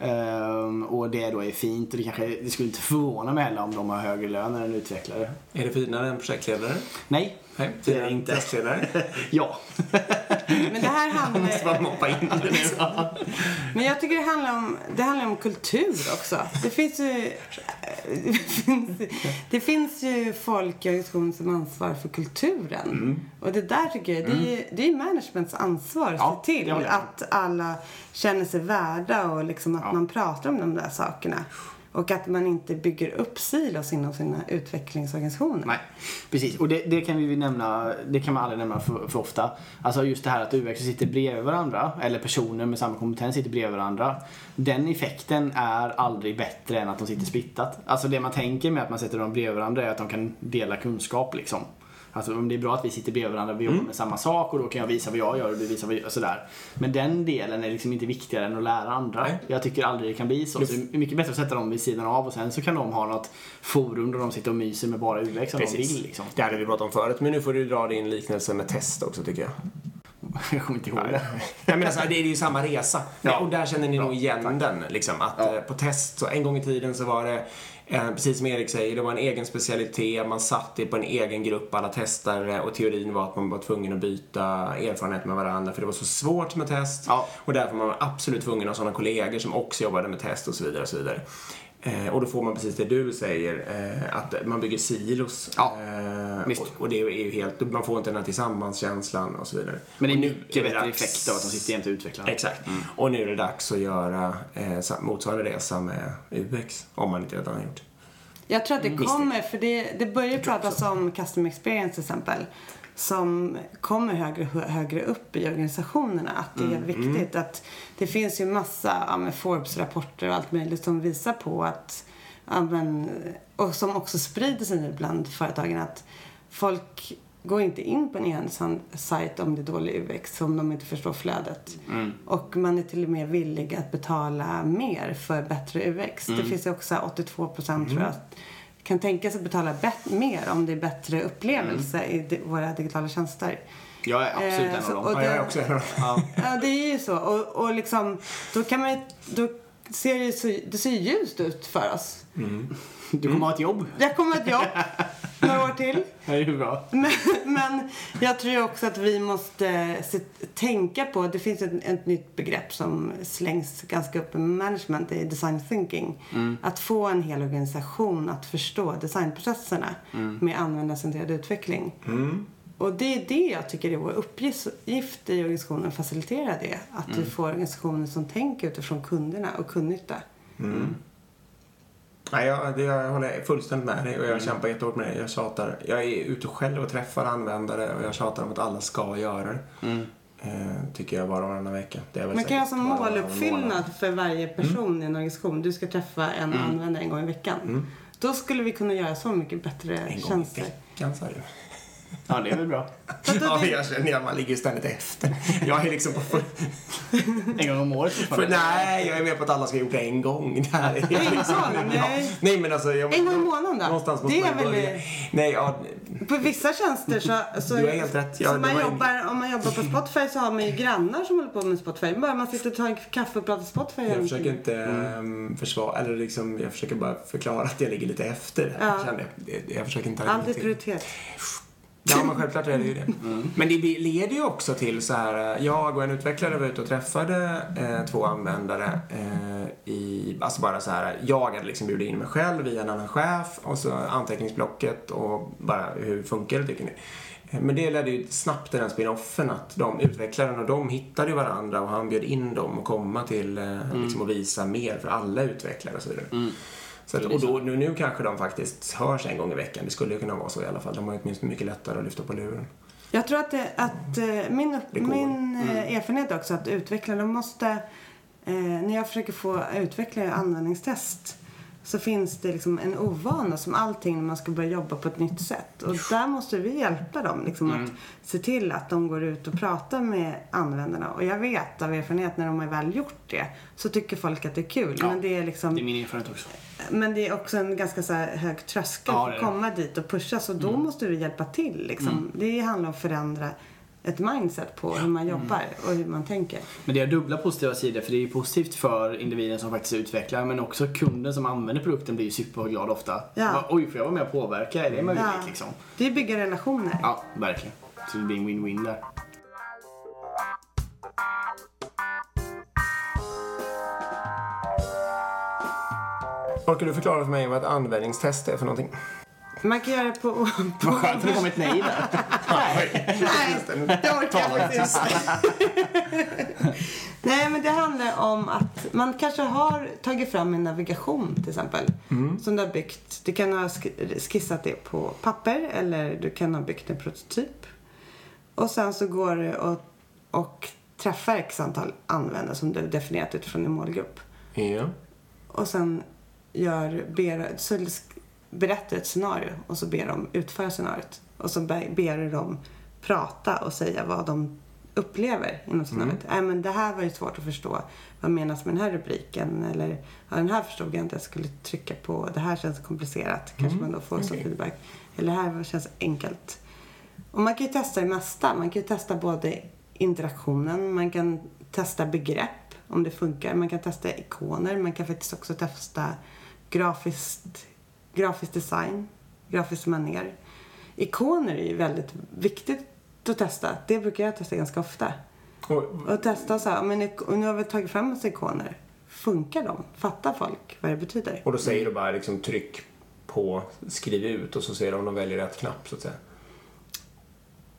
Ehm, och det då är fint och det kanske, det skulle inte förvåna mig heller om de har högre lön än en utvecklare. Är det finare än projektledare? Nej. Nej, Det är inte. testledare? Ja. Men det här Måste man handlar, moppa in det nu? men jag tycker det handlar om, det handlar om kultur också. Det finns ju, det finns, det finns ju folk i organisationen som ansvarar för kulturen. Och det där tycker jag, det är, ju- det är managements ansvar att Ja, se till jag att alla känner sig värda och liksom att Ja. man pratar om de där sakerna. Och att man inte bygger upp silos inom sina utvecklingsorganisationer. Nej, precis. Och det, det kan vi nämna, det kan man aldrig nämna för, för ofta. Alltså just det här att UX sitter bredvid varandra, eller personer med samma kompetens sitter bredvid varandra. Den effekten är aldrig bättre än att de sitter splittat. Alltså det man tänker med att man sätter dem bredvid varandra är att de kan dela kunskap liksom. Alltså om det är bra att vi sitter bredvid varandra, vi jobbar med samma sak och då kan jag visa vad jag gör och du visar vad jag sådär. Men den delen är liksom inte viktigare än att lära andra. Nej. Jag tycker aldrig det kan bli så. så det är mycket bättre att sätta dem vid sidan av och sen så kan de ha något forum där de sitter och myser med bara UX om de vill liksom. Det hade vi pratat om förut, men nu får du dra din liknelse med test också tycker jag. Jag kommer inte ihåg det. Nej, men alltså, det är ju samma resa. Ja. Och där känner ni nog igen tack. den. Liksom, att Ja. eh, På test, så en gång i tiden så var det Precis som Erik säger, det var en egen specialitet. Man satt i på en egen grupp, alla testare och teorin var att man var tvungen att byta erfarenhet med varandra för det var så svårt med test. Ja. Och därför var man absolut tvungen att ha sådana kollegor som också jobbade med test och så vidare. Och, så vidare. Eh, och då får man precis det du säger, eh, att man bygger silos. Ja, eh, visst. och, och det är ju helt, man får inte den här tillsammanskänslan och så vidare. Men det är mycket det bättre dags- effekt av att de sitter jämte utvecklaren. Exakt. Och nu är det dags att göra eh, motsvarande resa med UX, om man inte redan har gjort. Jag tror att det Visst. kommer, för det, det börjar pratas om custom experience till exempel. Som kommer högre, högre upp i organisationerna. Att det är viktigt. Att det finns ju massa ja, Forbes-rapporter och allt möjligt som visar på att ja, men, och som också sprider sig nu bland företagen att folk går inte in på en ensam sajt om det är dålig UX om de inte förstår flödet. Och man är till och med villig att betala mer för bättre UX. Det finns ju också 82 procent tror jag kan tänka sig att betala bet- mer om det är bättre upplevelse i di- våra digitala tjänster. Jag är absolut Eh, en av dem. och Ja, jag är det- också en av dem. Ja. Det är ju så. Och, och liksom, då kan man ju- då ser det, så, det ser ljust ut för oss. Du kommer ha ett jobb. Jag kommer ett jobb några år till. Det är ju bra. Men, men jag tror också att vi måste se, tänka på, det finns ett, ett nytt begrepp som slängs ganska upp i management, det är design thinking. Att få en hel organisation att förstå designprocesserna med användarcentrerad utveckling. Och det är det jag tycker är vår uppgift i organisationen, att facilitera det. Att vi får organisationer som tänker utifrån kunderna och kundnytta. Nej, jag, det, jag håller fullständigt med dig och jag kämpar jättehårt med det. Jag tjatar. Jag är ute själv och träffar användare och jag tjatar om att alla ska göra det. Eh, tycker jag var och varannan vecka. Det är väl Man kan ha som måluppfyllnad för varje person i en organisation. Du ska träffa en användare en gång i veckan. Då skulle vi kunna göra så mycket bättre En gång i tjänster. veckan sa du. Ja, det är väl bra. Ja, men jag känner att man ligger ju ständigt efter. Jag är liksom på full... En gång om året För, nej, jag är med på att alla ska ha gjort det en gång. Det här är En gång? Ja. Nej. Nej, men alltså... Jag, En gång i månaden då? Någonstans måste Det är man väl- börja. Nej, ja, På vissa tjänster så... så Du har helt rätt. Ja, så det man en- jobbar, om man jobbar på Spotify så har man ju grannar som håller på med Spotify. Bara man sitter och tar en kaffe och pratar Spotify. Jag försöker inte mm. försvara, eller liksom, jag försöker bara förklara att jag ligger lite efter. Ja. Jag. Det- Jag försöker inte Allt är till. prioritet. Ja, men självklart är det ju det. Men det leder ju också till så här, eh, jag och en utvecklare var ute och träffade eh, två användare eh, i, alltså bara så här, jag hade liksom bjudit in mig själv via en annan chef och så anteckningsblocket och bara hur funkar det tycker ni? Eh, Men det ledde ju snabbt till den spin-offen att de utvecklaren och de hittade ju varandra och han bjöd in dem att komma till eh, liksom och visa mer för alla utvecklare och så vidare. Så att, och då, nu, nu kanske de faktiskt hörs en gång i veckan. Det skulle ju kunna vara så i alla fall. De har ju åtminstone mycket lättare att lyfta på luren. Jag tror att, det, att eh, min, min eh, erfarenhet också att utvecklare, de måste... Eh, när jag försöker få utvecklare användningstest så finns det liksom en ovana som allting när man ska börja jobba på ett nytt sätt. Och där måste vi hjälpa dem liksom att se till att de går ut och pratar med användarna. Och jag vet av erfarenhet när de har väl gjort det så tycker folk att det är kul. Ja, men det är liksom Det är min erfarenhet också. Men det är också en ganska så hög tröskel Ja, för att komma dit och pusha. Så då måste du hjälpa till. Liksom. Det handlar om att förändra ett mindset på hur man jobbar och hur man tänker. Men det har dubbla positiva sidor för det är ju positivt för individen som faktiskt utvecklar men också kunden som använder produkten blir ju superglad ofta. Ja. Oj, får jag vara med och påverka? Är det möjligt Ja. liksom? Det är bygga relationer. Ja, verkligen. Så det blir en win-win där. Orkar du förklara för mig vad ett användningstest är för någonting? Man kan göra det på... på Vad skönt att det kom ett nej där. Nej, det orkar jag faktiskt inte. Nej, men det handlar om att man kanske har tagit fram en navigation till exempel. Som du har byggt. Du kan ha sk- skissat det på papper eller du kan ha byggt en prototyp. Och sen så går du och, och träffar x antal användare som du har definierat utifrån din målgrupp. Ja. Och sen gör, ber, så berättar ett scenario och så ber de utföra scenariot. Och så be- ber du dem prata och säga vad de upplever inom scenariot. Nej men det här var ju svårt att förstå. Vad menas med den här rubriken? Eller ja, den här förstod jag inte jag skulle trycka på. Det här känns komplicerat. Kanske man då får som okej. feedback. Eller det här känns enkelt. Och man kan ju testa det mesta. Man kan ju testa både interaktionen, man kan testa begrepp om det funkar. Man kan testa ikoner, man kan faktiskt också testa grafiskt, grafisk design, grafisk manér. Ikoner är ju väldigt viktigt att testa. Det brukar jag testa ganska ofta. Och, Och testa så här, men nu har vi tagit fram massa ikoner. Funkar de? Fattar folk vad det betyder? och då säger du bara liksom tryck på skriv ut och så ser de om de väljer rätt knapp så att säga.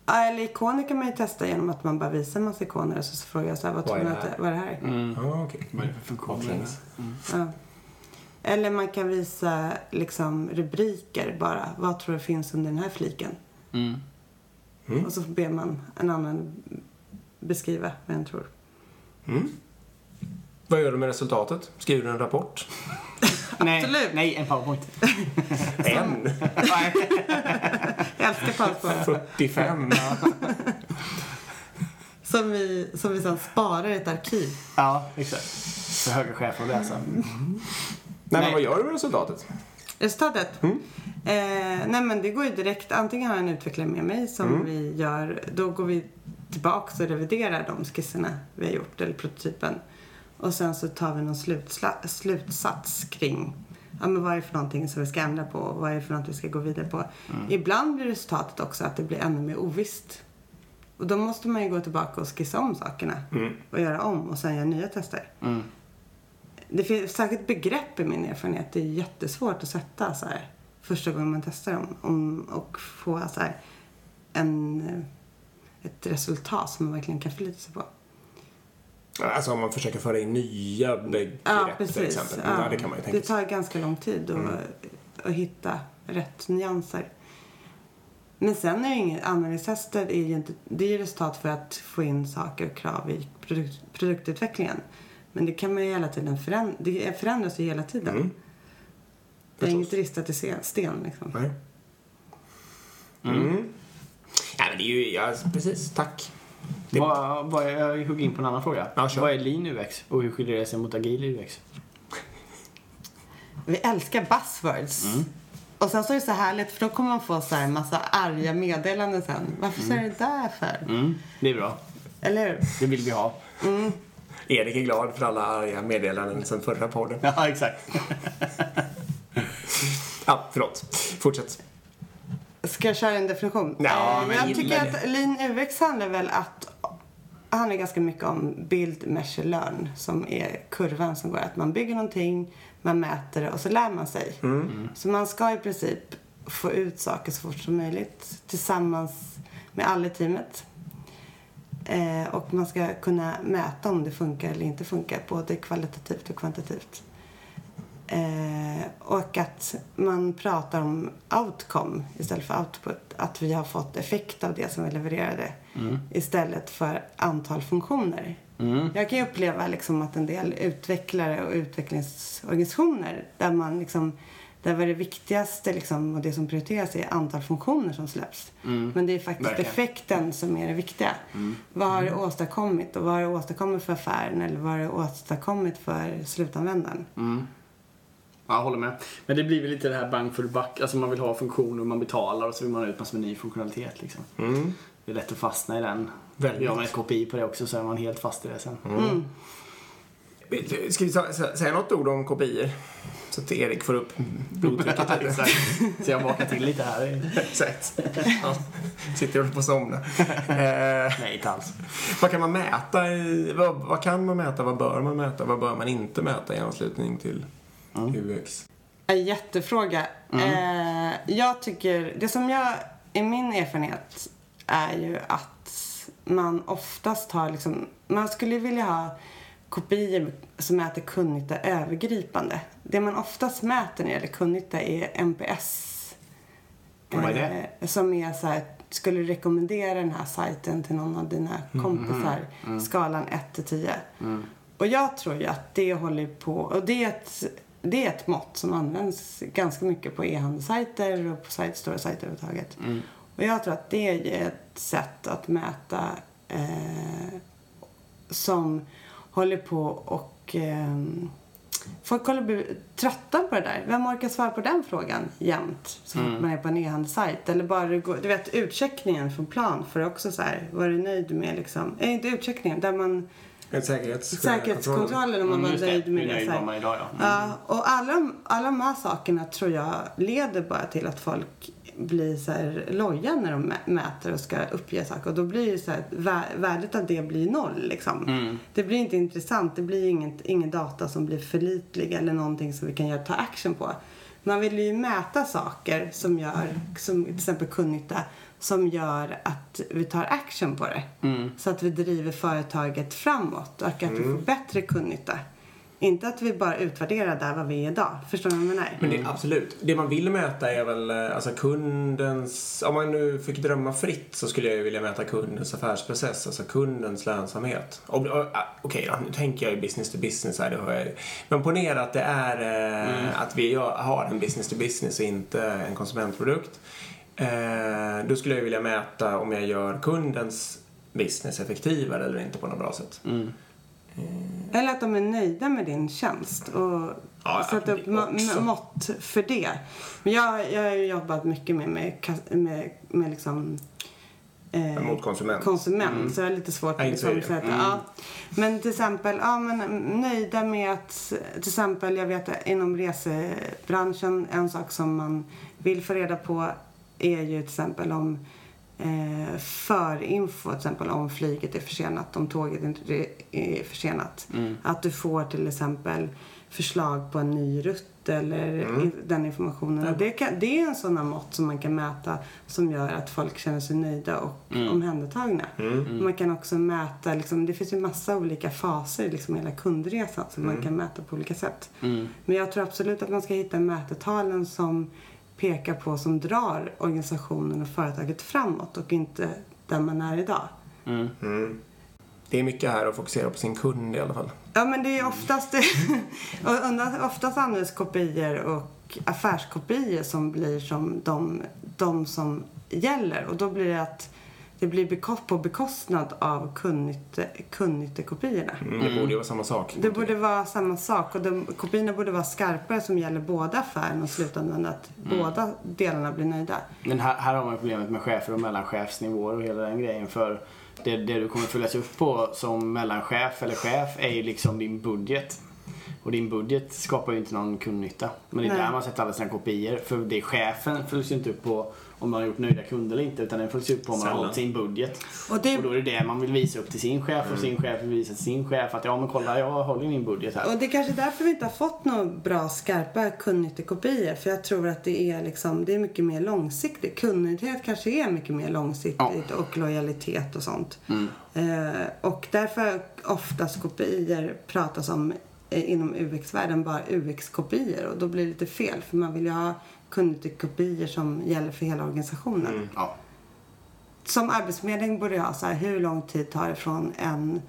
Ja, eller ikoner kan man ju testa genom att man bara visar en massa ikoner och så frågar jag så här, vad Vad tror är ni det att här? det, vad är det här är? Ja, okej. Vad är det för funktioner? Options. Ja. Eller man kan visa liksom rubriker bara. Vad tror du finns under den här fliken? Mm. Och så ber man en annan beskriva vad den tror. Mm. Vad gör du med resultatet? Skriver du en rapport? Nej, Absolut. nej, en powerpoint. En? Jag älskar PowerPoint. 45? som, vi, som vi sen sparar i ett arkiv. ja, exakt. För höga chefer att läsa. Nej, men vad gör du med resultatet? Resultatet? Mm. Eh, nej men det går ju direkt. Antingen har jag en utvecklare med mig som Mm. vi gör. Då går vi tillbaka och reviderar de skisserna vi har gjort, eller prototypen. Och sen så tar vi någon slutsla- slutsats kring ja, men vad är det för någonting som vi ska ändra på och vad är det för något vi ska gå vidare på. Ibland blir resultatet också att det blir ännu mer ovisst. Och då måste man ju gå tillbaka och skissa om sakerna Mm. och göra om och sen göra nya tester. Mm. Det finns särskilt begrepp i min erfarenhet. Det är jättesvårt att sätta så här, första gången man testar dem om, och få så här, en, ett resultat som man verkligen kan förlita sig på. Alltså om man försöker föra in nya begrepp Ja, till precis. exempel. Ja. Ja. det kan man ju tänka det tar ganska lång tid att, Mm. att hitta rätt nyanser. Men sen är det inget, användningstester är ju inte, det är ju resultat för att få in saker och krav i produkt, produktutvecklingen. Men det kan man ju hela tiden förändra, det förändras ju hela tiden. Mm. Det är inget ristat i sten- sten liksom. Nej. Mm. Ja, men det är ju, ja, precis, tack. Det- Vad, vad är, jag hugger in på en annan fråga. Ja, vad är lean UX och hur skiljer det sig mot agil UX? Vi älskar buzzwords. Mm. Och sen så är det så härligt för då kommer man få så här en massa arga meddelanden sen. Varför säger du det där för? Mm, det är bra. Eller hur? Det vill vi ha. Erik är glad för alla arga meddelanden sen förra podden. Ja, exakt. Ja, förlåt. Fortsätt. Ska jag köra en definition? Ja, Eh, men jag tycker det. att Lean UX handlar väl att handlar ganska mycket om build, measure, learn som är kurvan som går att man bygger någonting, man mäter det och så lär man sig. Så man ska i princip få ut saker så fort som möjligt tillsammans med alla i teamet. Eh, och man ska kunna mäta om det funkar eller inte funkar, både kvalitativt och kvantitativt. Eh, och att man pratar om outcome istället för output. Att vi har fått effekt av det som vi levererade istället för antal funktioner. Jag kan ju uppleva liksom att en del utvecklare och utvecklingsorganisationer där man liksom där var det viktigaste liksom, och det som prioriteras är antal funktioner som släpps. Men det är faktiskt Verkligen. effekten som är det viktiga. Vad har det åstadkommit och vad har det åstadkommit för affären eller vad har det åstadkommit för slutanvändaren? Ja, jag håller med. Men det blir väl lite det här bang for buck. Alltså man vill ha funktioner och man betalar och så vill man ha ut massor med ny funktionalitet liksom. Det är lätt att fastna i den. Väldigt. Gör man ett KPI på det också så är man helt fast i det sen. Ska vi säga något ord om kopior? Så att Erik får upp blodtrycket lite. Exakt. Så jag vaknar till lite här. Exakt. Ja. Sitter och på att somna. Eh, Nej, inte alls. vad kan man mäta? I, vad, vad kan man mäta? Vad bör man mäta? Vad bör man inte mäta i anslutning till UX? En jättefråga. Eh, jag tycker, det som jag, i min erfarenhet är ju att man oftast har liksom, man skulle vilja ha kopior som mäter kundnytta övergripande. Det man oftast mäter när det gäller kundnytta är NPS. Och vad är det? Eh, som är så här, skulle du rekommendera den här sajten till någon av dina kompisar? Skalan 1 till 10. Och jag tror ju att det håller på, och det är ett, det är ett mått som används ganska mycket på e-handelssajter och på sajt, stora sajter överhuvudtaget. Och jag tror att det är ett sätt att mäta eh, som håller på och eh, Folk håller bli trötta på det där. Vem orkar svara på den frågan jämt? Så fort man är på en e-handelssajt. Eller bara du går, du vet utcheckningen från plan för också så här, var du nöjd med liksom, eh, inte utcheckningen, där man, säkerhets... säkerhetskontrollen om man var Just det. nöjd med det. nöjd så var idag ja. Ja, och alla, alla de här sakerna tror jag leder bara till att folk blir så här loja när de mä- mäter och ska uppge saker. Och då blir ju så här, vä- värdet av det blir noll liksom. Det blir inte intressant. Det blir inget, ingen data som blir förlitlig eller någonting som vi kan göra, ta action på. Man vill ju mäta saker som gör, som till exempel kundnytta, som gör att vi tar action på det. Så att vi driver företaget framåt och att vi får bättre kundnytta. Inte att vi bara utvärderar där vad vi är idag. Förstår du vad jag menar? Men det, absolut. Det man vill mäta är väl eh, alltså kundens... Om man nu fick drömma fritt så skulle jag ju vilja mäta kundens affärsprocess, alltså kundens lönsamhet. Ah, Okej då, nu tänker jag ju business to business här, det har jag ju. Men ponera att det är eh, att vi har en business to business och inte en konsumentprodukt. Eh, då skulle jag vilja mäta om jag gör kundens business effektivare eller inte på något bra sätt. Eller att de är nöjda med din tjänst och Ja, sätta upp mått för det. Men jag, jag har ju jobbat mycket med, med, med, med liksom eh, Mot konsument. konsument. Så jag har lite svårt att liksom säga att, ja. Men till exempel, ja men nöjda med att, till exempel jag vet att inom resebranschen, en sak som man vill få reda på är ju till exempel om eh, förinfo, till exempel om flyget är försenat, om tåget inte är försenat. Att du får till exempel förslag på en ny rutt eller in, den informationen. Och det, kan, det är en sån här mått som man kan mäta som gör att folk känner sig nöjda och omhändertagna. Man kan också mäta, liksom, det finns ju massa olika faser i liksom hela kundresan som man kan mäta på olika sätt. Men jag tror absolut att man ska hitta mätetalen som pekar på, som drar organisationen och företaget framåt och inte där man är idag. Det är mycket här att fokusera på sin kund i alla fall. Ja, men det är oftast, oftast används kopior och affärskopior som blir som de, de som gäller. Och då blir det att det blir på bekostnad av kundnytte, kundnyttekopiorna. Mm, det borde ju vara samma sak. Det borde vara samma sak och de, kopiorna borde vara skarpare som gäller båda affären och slutanvändaren. Att båda delarna blir nöjda. Men här, här har man problemet med chefer och mellanchefsnivåer och hela den grejen. För det, det du kommer följas upp på som mellanchef eller chef är ju liksom din budget. Och din budget skapar ju inte någon kundnytta. Men det är Nej. där man sätter alla sina kopior. För det är chefen följs ju inte upp på om man har gjort nöjda kunder eller inte. Utan den följs upp på om man har hållit sin budget. Och det, Och då är det det man vill visa upp till sin chef och sin chef vill visa till sin chef att ja men kolla jag håller min budget här. och det är kanske därför vi inte har fått några bra skarpa kundnyttekopior. För jag tror att det är, liksom, det är mycket mer långsiktigt. Kundnyttighet kanske är mycket mer långsiktigt och lojalitet och sånt. Eh, och därför oftast kopior pratas om inom UX-världen bara UX-kopior. Och då blir det lite fel för man vill ju ha kundnyttekopior som gäller för hela organisationen. Ja. Som arbetsförmedling borde jag ha så här, hur lång tid tar det från en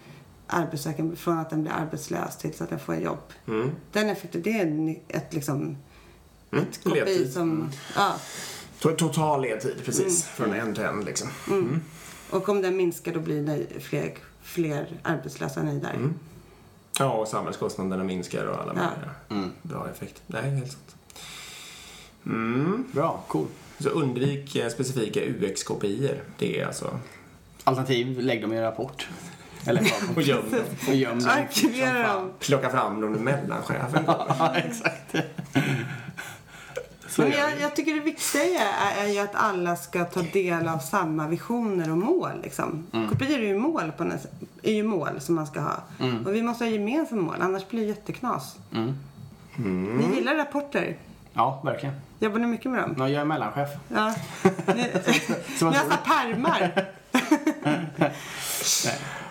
arbetssökande, från att den blir arbetslös tills att den får ett jobb. Mm. Den effekten, det är ett liksom, ett kopi ledtid. som, ja. To- Total ledtid, precis. Från en till en liksom. Och om den minskar då blir nöj, fler, fler arbetslösa nöjdare. Ja, och samhällskostnaderna minskar och alla Ja. möjliga bra effekt. Nej, helt sant. Mm. Bra, cool. Så undvik eh, specifika UX-kopior. Det är alltså... Alternativ, lägg dem i en rapport. Eller Och göm dem. och göm dem. Arkivera dem. Plocka fram dem när mellanchefen. Ja, exakt. Men jag, jag tycker det viktiga är, är ju att alla ska ta del av samma visioner och mål. Liksom. Kopior är ju mål, på sätt- är ju mål som man ska ha. Och vi måste ha gemensamma mål, annars blir det jätteknas. Mm. Ni gillar rapporter. Ja, verkligen. Jobbar ni mycket med dem? Ja, jag är mellanchef. Ja. Ni, ni har pärmar.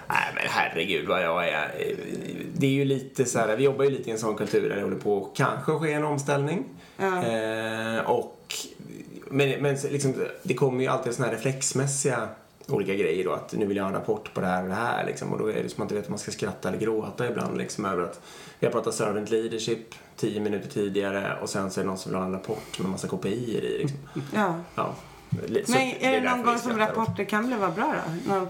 Nej men herregud vad jag är. Det är ju lite så här, vi jobbar ju lite i en sån kultur där det håller på att kanske ske en omställning. Ja. Eh, och, men men liksom, det kommer ju alltid såna här reflexmässiga olika grejer då. Att nu vill jag ha en rapport på det här och det här liksom. Och då är det som man inte vet om man ska skratta eller gråta ibland liksom över att vi har pratat servant leadership tio minuter tidigare och sen så är det någon som vill ha en rapport med massa kopior i liksom. Ja. Ja. Så Men är det därför någon gång som också. rapporter kan bli vara bra då? Någon-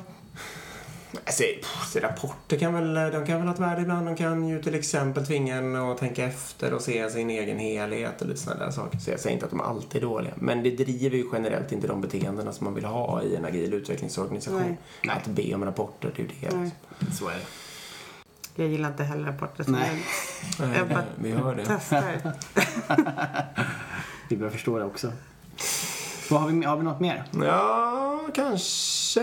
Alltså, pff, rapporter kan väl, de kan väl ha ett värde ibland. De kan ju till exempel tvinga en att tänka efter och se sin egen helhet och lite sådana där saker. Så jag säger inte att de alltid är dåliga. Men det driver ju generellt inte de beteendena som man vill ha i en agil utvecklingsorganisation. Nej. Att be om rapporter, det är ju det. Nej. liksom. Så är det. Jag gillar inte heller rapporter. så Nej. jag- Nej, Jag bara vi hör det. Testar. Vi börjar förstå det också. Vad har, vi, har vi något mer? Ja, kanske...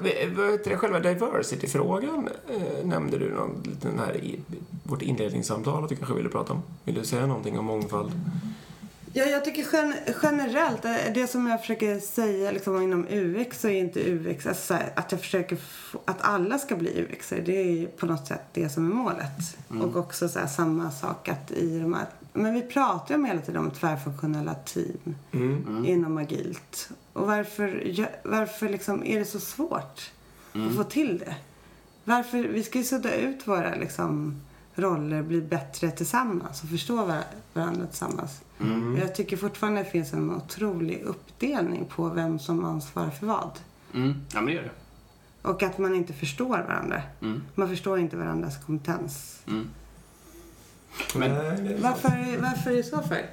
Vad heter det, själva diversity-frågan eh, nämnde du någon liten här i vårt inledningssamtal att du kanske ville prata om. Vill du säga någonting om mångfald? Ja, jag tycker gen generellt, eh, det som jag försöker säga liksom, inom UX så är inte UX, alltså, här, att jag försöker att alla ska bli UX, det är ju på något sätt det som är målet. Och också så här, samma sak att i de här, men vi pratar ju om hela tiden om tvärfunktionella team inom agilt. Och varför, varför liksom är det så svårt att få till det? Varför, vi ska ju sudda ut våra liksom, roller, bli bättre tillsammans och förstå var- varandra tillsammans. Och Jag tycker fortfarande det finns en otrolig uppdelning på vem som ansvarar för vad. Mm. Ja, men det gör det. Och att man inte förstår varandra. Mm. Man förstår inte varandras kompetens. Men- Nej, det är sant. Varför, varför är det så för?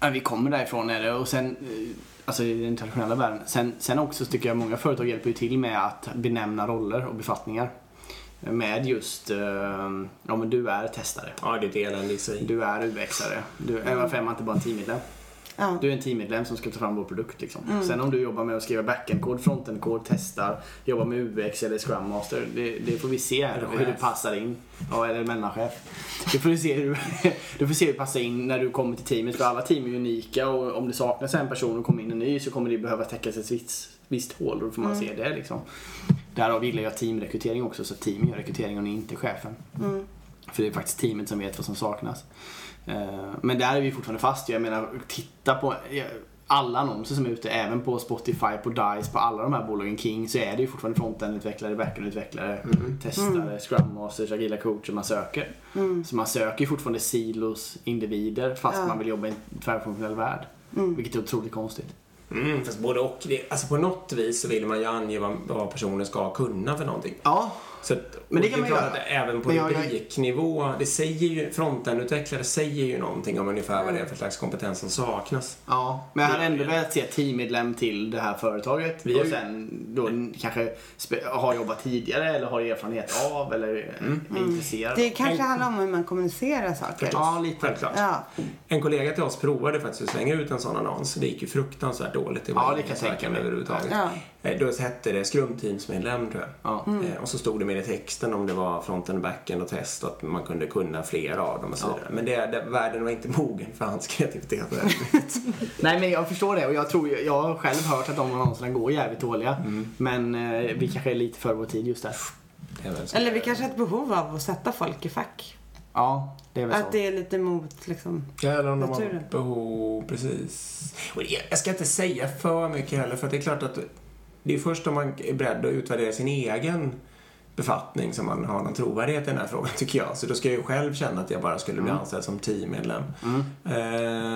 Ja, vi kommer därifrån är det och sen, eh, alltså i den internationella världen. Sen, sen också så tycker jag många företag hjälper ju till med att benämna roller och befattningar. Med just, eh, ja men du är testare. Ja, det är ett elände i sig. Du är UXare. Du, varför är man inte bara en teammedlem? Ja. Du är en teammedlem som ska ta fram vår produkt. Liksom. Sen om du jobbar med att skriva backend-kod, frontend-kod, testar, jobbar med UX eller Scrum Master. Det, det får vi se här, hur du passar in. Ja, eller mellanchef. Det får vi se hur du får se hur du passar in när du kommer till teamet. För alla team är unika och om det saknas en person och kommer in en ny så kommer det behöva täckas ett visst, visst hål. Och då får man se det liksom. Därav gillar jag teamrekrytering också, så teamen gör rekrytering och inte chefen. För det är faktiskt teamet som vet vad som saknas. Eh, Men där är vi fortfarande fast. Jag menar, titta på eh, alla annonser som är ute, även på Spotify, på DICE, på alla de här bolagen, King, så är det ju fortfarande frontend-utvecklare, backend-utvecklare, testare, scrum masters, agila coacher man söker. Så man söker ju fortfarande silos, individer, fast Ja. man vill jobba i en tvärfunktionell värld. Vilket är otroligt konstigt. Mm, fast både och. Det, alltså på något vis så vill man ju ange vad, vad personen ska kunna för någonting. Ja, så att, Men det kan man klart göra. att även på jag- rubriknivå, det säger ju, frontendutvecklare säger ju någonting om ungefär vad det är för slags kompetens som saknas. Ja, men jag hade ändå velat se teammedlem till det här företaget Vi har och ju- sen då kanske spe- har jobbat tidigare eller har erfarenhet av eller är intresserad. Det kanske handlar om hur man kommunicerar saker. Ja, lite. Självklart. Ja. En kollega till oss provade faktiskt att slänga ut en sån annons. Det gick ju fruktansvärt dåligt. Det var Ja, det kan jag tänka mig. överhuvudtaget. Ja. Eh, Då hette det skrumteamsmedlem tror jag. Ja. Eh, Och så stod det med i texten om det var fronten, backen och test och att man kunde kunna flera av dem och så vidare. Men det, det, världen var inte mogen för hans kreativitet. Nej men jag förstår det och jag tror jag har själv hört att de annonserna går jävligt dåliga. Men eh, vi kanske är lite för vår tid just där. Eller vi kanske har ett behov av att sätta folk i fack. Ja, det är väl så. Att det är lite mot liksom... Ja, eller om de har Naturen. behov, precis. Och jag ska inte säga för mycket heller, för att det är klart att det är först om man är beredd att utvärdera sin egen befattning som man har någon trovärdighet i den här frågan, tycker jag. Så då ska jag ju själv känna att jag bara skulle bli anställd som teammedlem. Eh,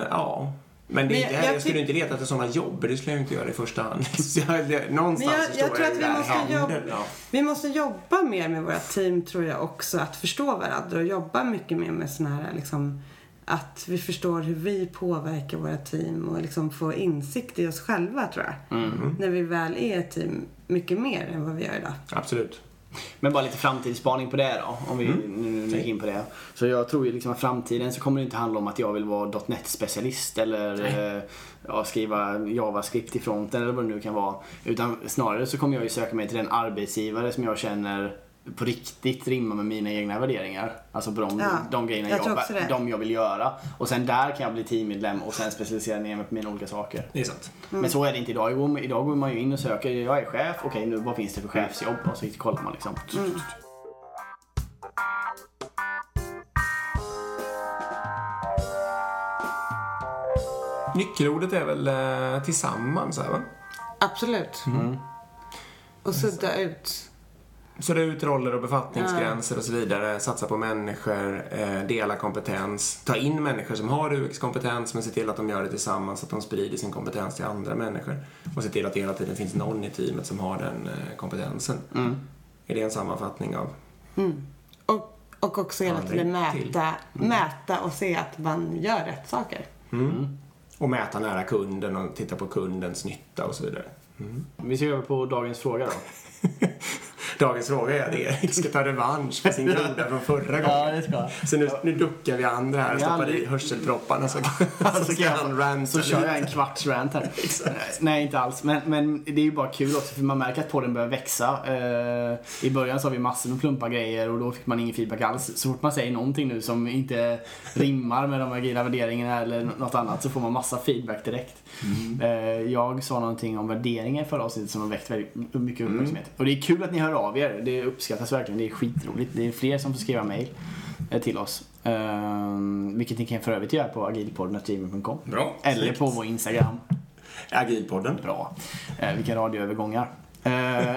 ja. Men det är Men inte jag- jag jag skulle inte leta efter sådana jobb, det skulle jag inte göra i första hand. Jag, någonstans Men jag- jag står tror att vi måste handen. jobba- Ja. Vi måste jobba mer med våra team tror jag också. Att förstå varandra och jobba mycket mer med såna här liksom att vi förstår hur vi påverkar våra team och liksom få insikt i oss själva tror jag. Mm. När vi väl är ett team mycket mer än vad vi gör idag. Absolut. Men bara lite framtidsspaning på det då, om vi Mm. nu nu gick in på det. Så jag tror ju liksom att framtiden så kommer det inte handla om att jag vill vara .NET-specialist eller eh, ja, skriva JavaScript i fronten eller vad det nu kan vara. Utan snarare så kommer jag ju söka mig till den arbetsgivare som jag känner på riktigt rimmar med mina egna värderingar. Alltså på de, Ja, de grejerna jag jag, de jag vill göra. Och sen där kan jag bli teammedlem och sen specialisera ner mig på mina olika saker. Det är sant. Men så är det inte idag. Idag går man ju in och söker, jag är chef, okej nu vad finns det för chefsjobb? Och så kollar man liksom. Nyckelordet är väl eh, tillsammans, här, va? Absolut. Mm. Och sudda ut. Så det är ut roller och befattningsgränser och så vidare. Satsa på människor, eh, dela kompetens. Ta in människor som har UX-kompetens men se till att de gör det tillsammans så att de sprider sin kompetens till andra människor. Och se till att det hela tiden finns någon i teamet som har den eh, kompetensen. Är det en sammanfattning av? Och, och också hela tiden lägg till. mäta, mäta och se att man gör rätt saker. Och mäta nära kunden och titta på kundens nytta och så vidare. Vi ska över på dagens fråga då. Dagens fråga är att Erik ska ta revansch för sin groda från förra gången. det ska. Så nu, nu duckar vi andra här och stoppar i aldrig- hörselpropparna så, så ska han ranta Så kör jag en kvarts rant här. Nej, inte alls. Men, men det är ju bara kul också för man märker att podden börjar växa. Eh, I början så har vi massor med plumpa grejer och då fick man ingen feedback alls. Så fort man säger någonting nu som inte rimmar med de agila värderingarna eller något annat så får man massa feedback direkt. Eh, jag sa någonting om värderingar i förra avsnittet som har väckt väldigt mycket uppmärksamhet. Och det är kul att ni hör av er. Det uppskattas verkligen. Det är skitroligt. Det är fler som får skriva mail eh, till oss. Eh, vilket ni kan för övrigt göra på agilpodden.gmail.com. Bra, Eller snyggt. på vår Instagram. Agilpodden. Bra. Eh, vilka radioövergångar. Eh,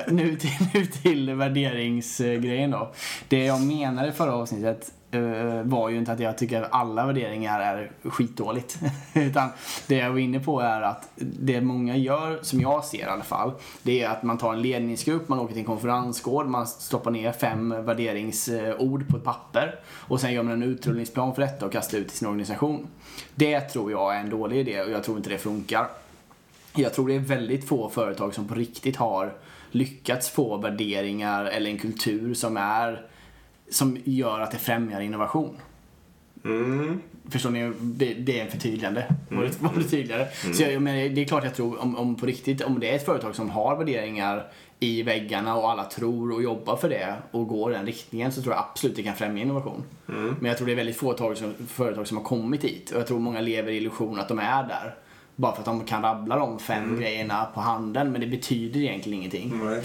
nu, till, nu till värderingsgrejen då. Det jag menade förra avsnittet Eh, var ju inte att jag tycker att alla värderingar är skitdåligt. Utan det jag var inne på är att det många gör, som jag ser i alla fall, det är att man tar en ledningsgrupp, man åker till en konferensgård, man stoppar ner fem värderingsord på ett papper och sen gör man en utrullningsplan för detta och kastar ut till sin organisation. Det tror jag är en dålig idé och jag tror inte det funkar. Jag tror det är väldigt få företag som på riktigt har lyckats få värderingar eller en kultur som är som gör att det främjar innovation. Mm. Förstår ni? Det, det är en förtydligande. Det, var det tydligare? Så jag, men det är klart jag tror om, om på riktigt, om det är ett företag som har värderingar i väggarna och alla tror och jobbar för det och går den riktningen så tror jag absolut det kan främja innovation. Men jag tror det är väldigt få företag som, företag som har kommit dit och jag tror många lever i illusion att de är där. Bara för att de kan rabbla de fem grejerna på handen men det betyder egentligen ingenting. Nej.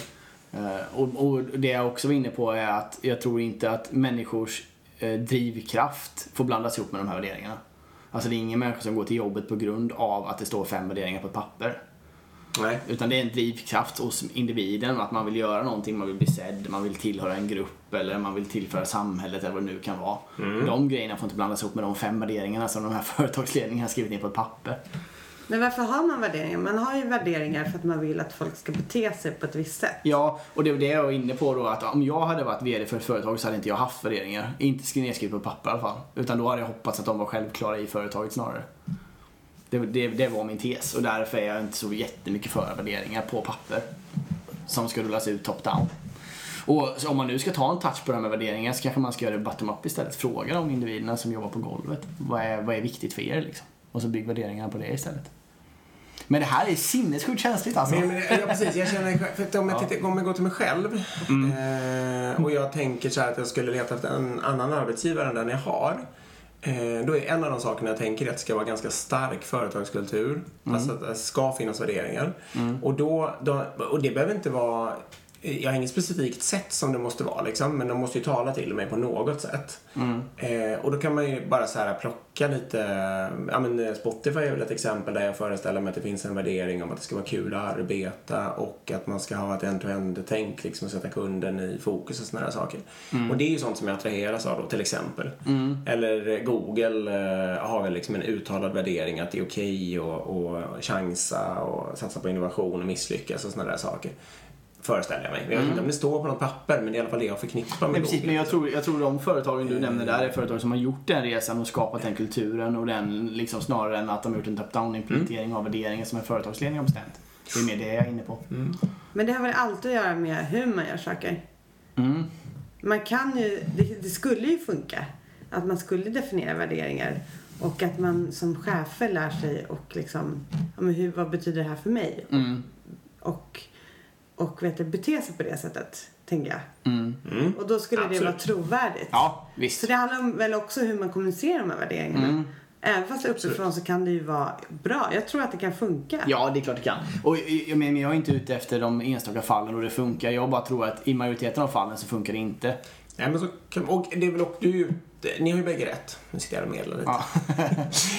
Eh, och, och det jag också var inne på är att jag tror inte att människors eh, drivkraft får blandas ihop med de här värderingarna. Alltså det är ingen människa som går till jobbet på grund av att det står fem värderingar på ett papper. Nej. Utan det är en drivkraft hos individen, att man vill göra någonting, man vill bli sedd, man vill tillhöra en grupp eller man vill tillföra samhället eller vad det nu kan vara. De grejerna får inte blandas ihop med de fem värderingarna som de här företagsledningarna har skrivit ner på ett papper. Men varför har man värderingar? Man har ju värderingar för att man vill att folk ska bete sig på ett visst sätt. Ja, och det var det jag var inne på då att om jag hade varit VD för ett företag så hade inte jag haft värderingar. Inte nedskrivet på papper i alla fall. Utan då hade jag hoppats att de var självklara i företaget snarare. Det, det, det var min tes och därför är jag inte så jättemycket för värderingar på papper. Som ska rullas ut top-down. Och om man nu ska ta en touch på det här med värderingar så kanske man ska göra det bottom-up istället. Fråga de individerna som jobbar på golvet. Vad är, vad är viktigt för er liksom? Och så bygg värderingarna på det istället. Men det här är sinnessjukt känsligt alltså. Men, men, ja, precis. Jag känner, för att om, jag tittar, om jag går till mig själv Mm. eh, och jag tänker så här att jag skulle leta efter en annan arbetsgivare än den jag har. Eh, då är en av de sakerna jag tänker att det ska vara ganska stark företagskultur. Mm. Alltså att det ska finnas värderingar. Och, då, då, och det behöver inte vara jag har inget specifikt sätt som det måste vara liksom, men de måste ju tala till mig på något sätt. Mm. Eh, och då kan man ju bara så här plocka lite, ja men Spotify är väl ett exempel där jag föreställer mig att det finns en värdering om att det ska vara kul att arbeta och att man ska ha ett end-to-end-tänk liksom och sätta kunden i fokus och sådana där saker. Och det är ju sånt som jag attraheras av då till exempel. Eller Google eh, har väl liksom en uttalad värdering att det är okej att att chansa och satsa på innovation och misslyckas och sådana där saker. Föreställer jag mig. Jag vet inte om det står på något papper men det är i alla fall det jag förknippar med Men precis, men jag tror, jag tror de företagen du nämner där är företag som har gjort den resan och skapat den kulturen och den liksom snarare än att de har gjort en top-down implementering av värderingar som en företagsledning har bestämt. Det är mer det jag är inne på. Men det har väl alltid att göra med hur man gör saker. Mm. Man kan ju, det, det skulle ju funka att man skulle definiera värderingar och att man som chefer lär sig och liksom, ja, men hur, vad betyder det här för mig? Mm. Och, och vet du, bete sig på det sättet, tänker jag. Mm. Mm. Och då skulle det Absolut. vara trovärdigt. Ja, visst. Så det handlar om, väl också hur man kommunicerar de här värderingarna. Mm. Även fast uppifrån så kan det ju vara bra. Jag tror att det kan funka. Ja, det är klart det kan. Och jag, men jag är inte ute efter de enstaka fallen och det funkar. Jag bara tror att i majoriteten av fallen så funkar det inte. Nej, men så och det är väl också, du, ni har ju bägge rätt. Nu sitter jag och medlar lite. Ja.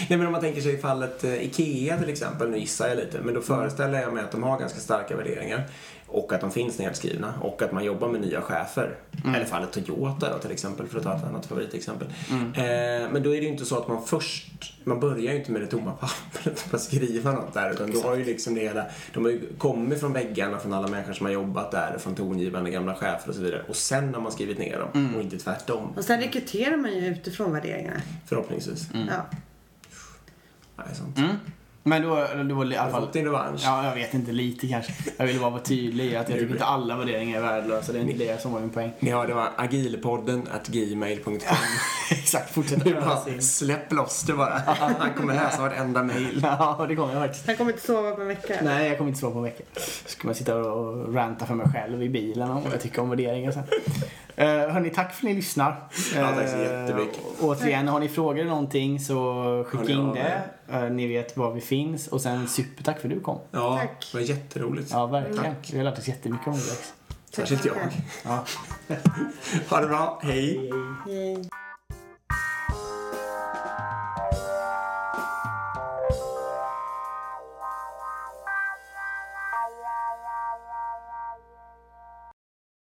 Nej, men om man tänker sig i fallet eh, IKEA till exempel, nu gissar jag lite, men då föreställer jag mig att de har ganska starka värderingar. Och att de finns nedskrivna och att man jobbar med nya chefer. Mm. Eller fallet Toyota då till exempel, för att ta ett annat favoritexempel. Mm. Eh, men då är det ju inte så att man först, man börjar ju inte med det tomma pappret och bara skriva något där. Utan då har ju liksom det hela, de har ju kommit från väggarna från alla människor som har jobbat där, från tongivande gamla chefer och så vidare. Och sen har man skrivit ner dem Mm. och inte tvärtom. Och sen rekryterar man ju utifrån värderingarna. Förhoppningsvis. Ja. Nej, sant. Men då, då var det i alla fall... fått din revansch? Ja, jag vet inte. Lite kanske. Jag ville bara vara tydlig att jag Nu tycker inte alla värderingar är värdelösa. Det är inte det som var min poäng. Ja, det var agilpodden at gmail.com. Exakt, fortsätta Du göra bara, släpp loss det bara. Han kommer läsa vartenda mail. Ja, det kommer jag faktiskt. Han kommer inte sova på en vecka. Nej, jag kommer inte svara på en vecka. Ska man sitta och ranta för mig själv i bilen om vad jag tycker om värderingar sen. Uh, hörni, tack för att ni lyssnar. Ja, tack så Eh, jättemycket. återigen, har ni frågor eller någonting så skicka in det. Eh, ni vet var vi finns. Och sen supertack för att du kom. Ja, Tack. det var jätteroligt. Ja, verkligen. Tack. Vi har lärt oss jättemycket om UX. Särskilt jag. Ja. Ha det bra. Hej. Hej.